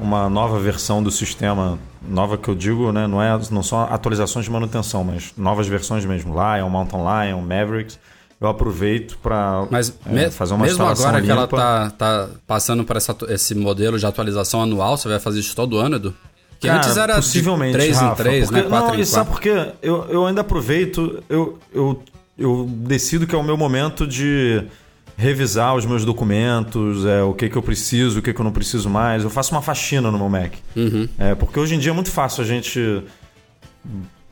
uma nova versão do sistema, nova que eu digo, né, não, é, não são atualizações de manutenção, mas novas versões mesmo, Lion, Mountain Lion, Mavericks, eu aproveito para
é, fazer uma mesmo agora limpa. que ela tá, tá passando por essa, esse modelo de atualização anual, você vai fazer isso todo ano, Edu? Que
Cara,
antes era
possivelmente,
3 em
Rafa,
3,
porque,
né? 4
não,
em
e sabe
4.
por quê? Eu, eu ainda aproveito, eu, eu, eu decido que é o meu momento de revisar os meus documentos, é, o que, que eu preciso, o que, que eu não preciso mais. Eu faço uma faxina no meu Mac.
Uhum.
É, porque hoje em dia é muito fácil a gente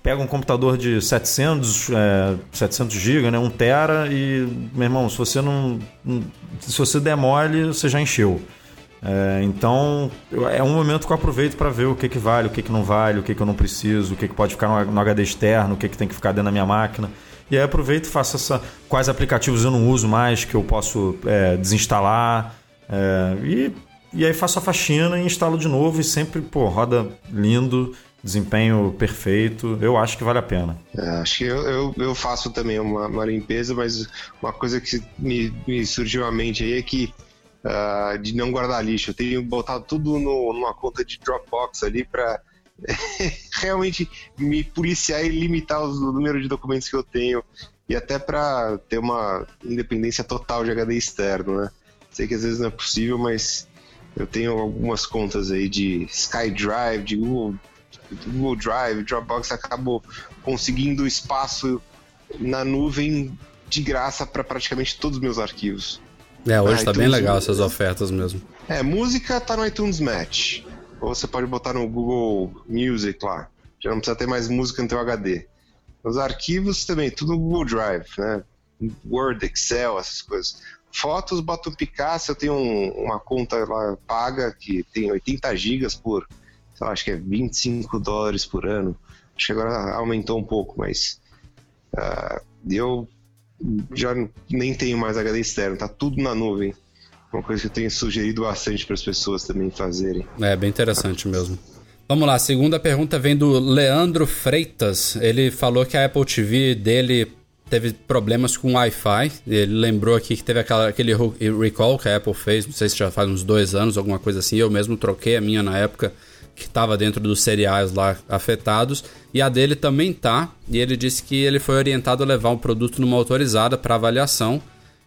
pega um computador de 700, é, 700 GB, né, 1 tera e, meu irmão, se você não, se você der mole, você já encheu. É, então, é um momento que eu aproveito para ver o que, que vale, o que, que não vale, o que, que eu não preciso, o que, que pode ficar no HD externo, o que, que tem que ficar dentro da minha máquina. E aí aproveito e faço essa. Quais aplicativos eu não uso mais, que eu posso é, desinstalar. é, e, e aí faço a faxina e instalo de novo e sempre, pô, roda lindo, desempenho perfeito. Eu acho que vale a pena.
É, acho que eu, eu, eu faço também uma, uma limpeza, mas uma coisa que me, me surgiu à mente aí é que ah, de não guardar lixo. Eu tenho botado tudo no- numa conta de Dropbox ali para realmente me policiar e limitar os- o número de documentos que eu tenho e até para ter uma independência total de HD externo, né? Sei que às vezes não é possível, mas eu tenho algumas contas aí de SkyDrive, de Google, Google Drive, Dropbox, acabou conseguindo espaço na nuvem de graça para praticamente todos os meus arquivos.
É, hoje
Ah,
tá bem legal essas ofertas mesmo.
É, música tá no iTunes Match. Ou você pode botar no Google Music lá. Já não precisa ter mais música no teu HD. Os arquivos também, tudo no Google Drive, né? Word, Excel, essas coisas. Fotos, bota um Picasso, eu tenho um- uma conta lá paga que tem 80 gigas por, lá, acho que é 25 dólares por ano. Acho que agora aumentou um pouco, mas ah, eu já nem tenho mais HD externo, tá tudo na nuvem. Uma coisa que eu tenho sugerido bastante para as pessoas também fazerem.
É, bem interessante mesmo. Vamos lá, a segunda pergunta vem do Leandro Freitas. Ele falou que a Apple TV dele teve problemas com Wi-Fi. Ele lembrou aqui que teve aquela, aquele recall que a Apple fez, não sei se já faz uns dois anos, alguma coisa assim. Eu mesmo troquei a minha na época que estava dentro dos cereais lá afetados. E a dele também tá. E ele disse que ele foi orientado a levar o produto numa autorizada para avaliação.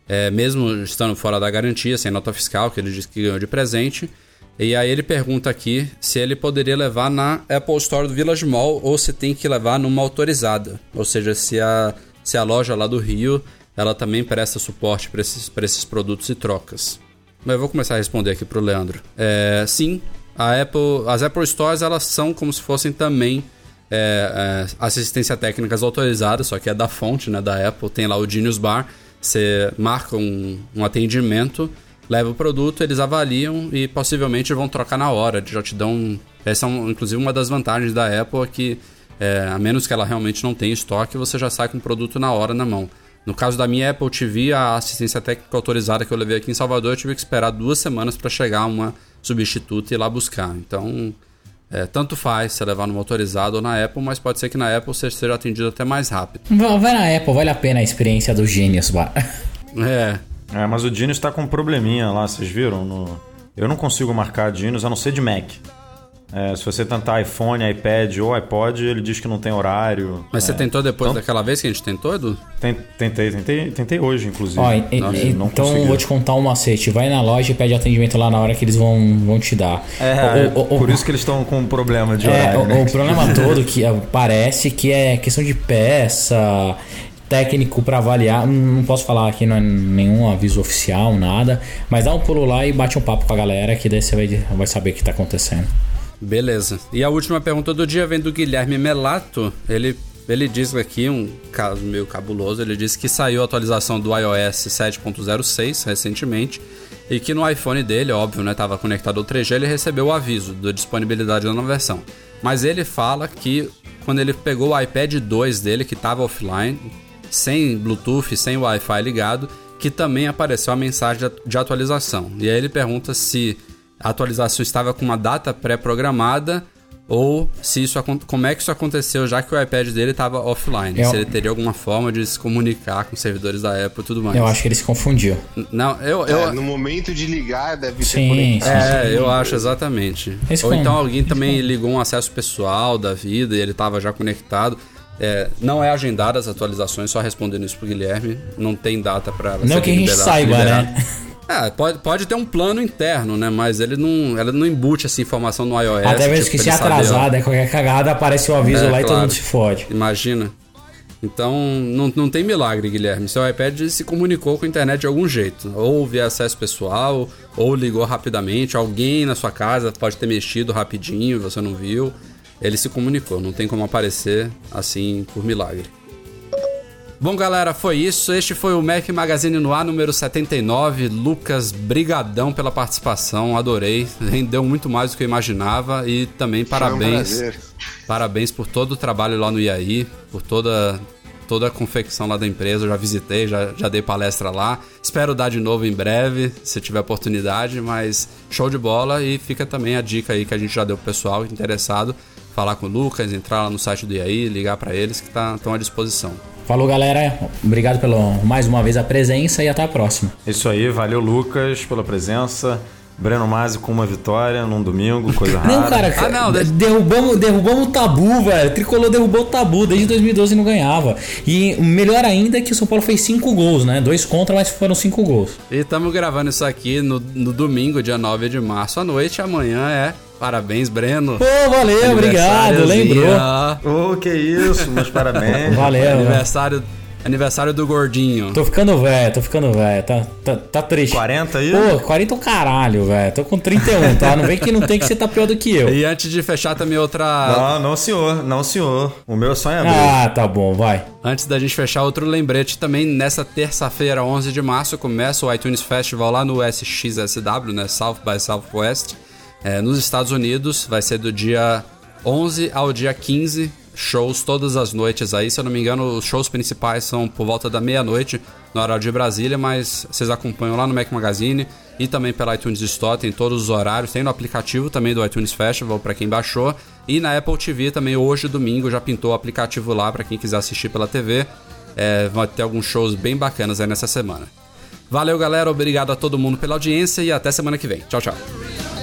É, mesmo estando fora da garantia, sem nota fiscal, que ele disse que ganhou de presente. E aí ele pergunta aqui se ele poderia levar na Apple Store do Village Mall ou se tem que levar numa autorizada. Ou seja, se a, se a loja lá do Rio ela também presta suporte para esses, esses produtos e trocas. Mas eu vou começar a responder aqui pro Leandro. É, sim, a Apple, as Apple Stores elas são como se fossem também é, é, assistência técnicas autorizadas, só que é da fonte, né, da Apple. Tem lá o Genius Bar, você marca um, um atendimento, leva o produto, eles avaliam e possivelmente vão trocar na hora. Já te dão. Essa é um- inclusive uma das vantagens da Apple é que, é, a menos que ela realmente não tenha estoque, você já sai com o produto na hora na mão. No caso da minha Apple TV, a assistência técnica autorizada que eu levei aqui em Salvador, eu tive que esperar duas semanas para chegar uma substituta e ir lá buscar. Então, é, tanto faz se levar numa autorizada ou na Apple, mas pode ser que na Apple você seja atendido até mais rápido.
Vai vai na Apple, vale a pena a experiência do Genius Bar.
É,
É, mas o Genius tá com um probleminha lá, vocês viram? No... Eu não consigo marcar Genius, a não ser de Mac. É, se você tentar iPhone, iPad ou iPod, ele diz que não tem horário.
mas você
É,
tentou depois
então-
daquela vez que a gente tentou, Edu?
ten- Tentei, tentei, tentei hoje, inclusive.
Ó, e- e-
Nossa, não
então
consegui.
vou te contar um macete. Vai na loja e pede atendimento lá na hora que eles vão, vão te dar.
É,
O- o- o-
por isso que eles estão com um problema de
É,
horário.
o,
né?
o problema todo que é, parece que é questão de peça, técnico pra avaliar. Não não posso falar aqui, não é nenhum aviso oficial, nada. Mas dá um pulo lá e bate um papo com a galera que daí você vai, vai saber o que tá acontecendo.
Beleza. E a última pergunta do dia vem do Guilherme Melato. Ele, ele diz aqui, um caso meio cabuloso, ele disse que saiu a atualização do iOS 7.06 recentemente e que no iPhone dele, óbvio, né, estava conectado ao 3G, ele recebeu o aviso da disponibilidade da nova versão. Mas ele fala que quando ele pegou o iPad 2 dele, que estava offline, sem Bluetooth, sem Wi-Fi ligado, que também apareceu a mensagem de- atualização. E aí ele pergunta se a atualização estava com uma data pré-programada ou se isso como é que isso aconteceu já que o iPad dele estava offline,
Eu-
se ele teria alguma forma de se comunicar com os servidores da Apple e tudo mais.
Eu acho que ele se confundiu.
Não, eu, eu
É, no momento de ligar, deve
Sim,
ter conexão.
é, eu acho exatamente.
Esse
Ou então alguém também ligou um acesso pessoal da vida e ele estava já conectado. É, não é agendada as atualizações, só respondendo isso pro Guilherme. Não tem data para
Não que a gente saiba, né?
É, pode, pode ter um plano interno, né? Mas ele não, ela não embute essa informação no iOS.
Até mesmo
tipo,
que se atrasar, né? Qualquer cagada, aparece o aviso
É,
lá e todo mundo se fode.
Imagina. Então, não, não tem milagre, Guilherme. Seu iPad se comunicou com a internet de algum jeito. Ou via acesso pessoal, ou ligou rapidamente. Alguém na sua casa pode ter mexido rapidinho, você não viu. Ele se comunicou, não tem como aparecer assim por milagre. Bom, galera, foi isso. Este foi o Mac Magazine no ar número 79. Lucas, brigadão pela participação, adorei. Rendeu muito mais do que eu imaginava e também
Foi um
parabéns. Parabéns por todo o trabalho lá no IAI, por toda, toda a confecção lá da empresa. Eu já visitei, já, já dei palestra lá. Espero dar de novo em breve, se tiver oportunidade, mas show de bola. E fica também a dica aí que a gente já deu pro pessoal interessado. Falar com o Lucas, entrar lá no site do IAI, ligar para eles que estão à disposição.
Falou, galera. Obrigado pelo mais uma vez a presença e até a próxima.
Isso aí, valeu Lucas pela presença. Breno Masi com uma vitória num domingo, coisa rara.
Não, cara,
Ah, não,
derrubamos, derrubamos o tabu, velho. Tricolor derrubou o tabu, desde 2012 não ganhava. E o melhor ainda é que o São Paulo fez cinco gols, né? Dois contra, mas foram cinco gols.
E estamos gravando isso aqui no, no domingo, dia 9 de março à noite. Amanhã é. Parabéns, Breno.
Pô, valeu, obrigado, lembrou.
Ô, que isso, meus parabéns.
Valeu, velho.
Aniversário, aniversário do gordinho.
Tô ficando velho, tô ficando velho. Tá, tá, tá triste.
40 aí?
Pô, 40 é o caralho, velho. Tô com 31, tá? Não vem que não tem que você tá pior do que eu.
E antes de fechar também outra.
Não, não senhor, não senhor. O meu sonho é abrir.
Ah, tá bom, vai.
Antes da gente fechar outro lembrete também, nessa terça-feira, 11 de março, começa o iTunes Festival lá no SXSW, né? South by Southwest, é, nos Estados Unidos. Vai ser do dia 11 ao dia 15. Shows todas as noites aí. Se eu não me engano, os shows principais são por volta da meia-noite, no horário de Brasília, mas vocês acompanham lá no Mac Magazine e também pela iTunes Store, tem todos os horários. Tem no aplicativo também do iTunes Festival para quem baixou. E na Apple TV também, hoje, domingo, já pintou o aplicativo lá para quem quiser assistir pela TV. É, vai ter alguns shows bem bacanas aí nessa semana. Valeu, galera. Obrigado a todo mundo pela audiência e até semana que vem. Tchau, tchau.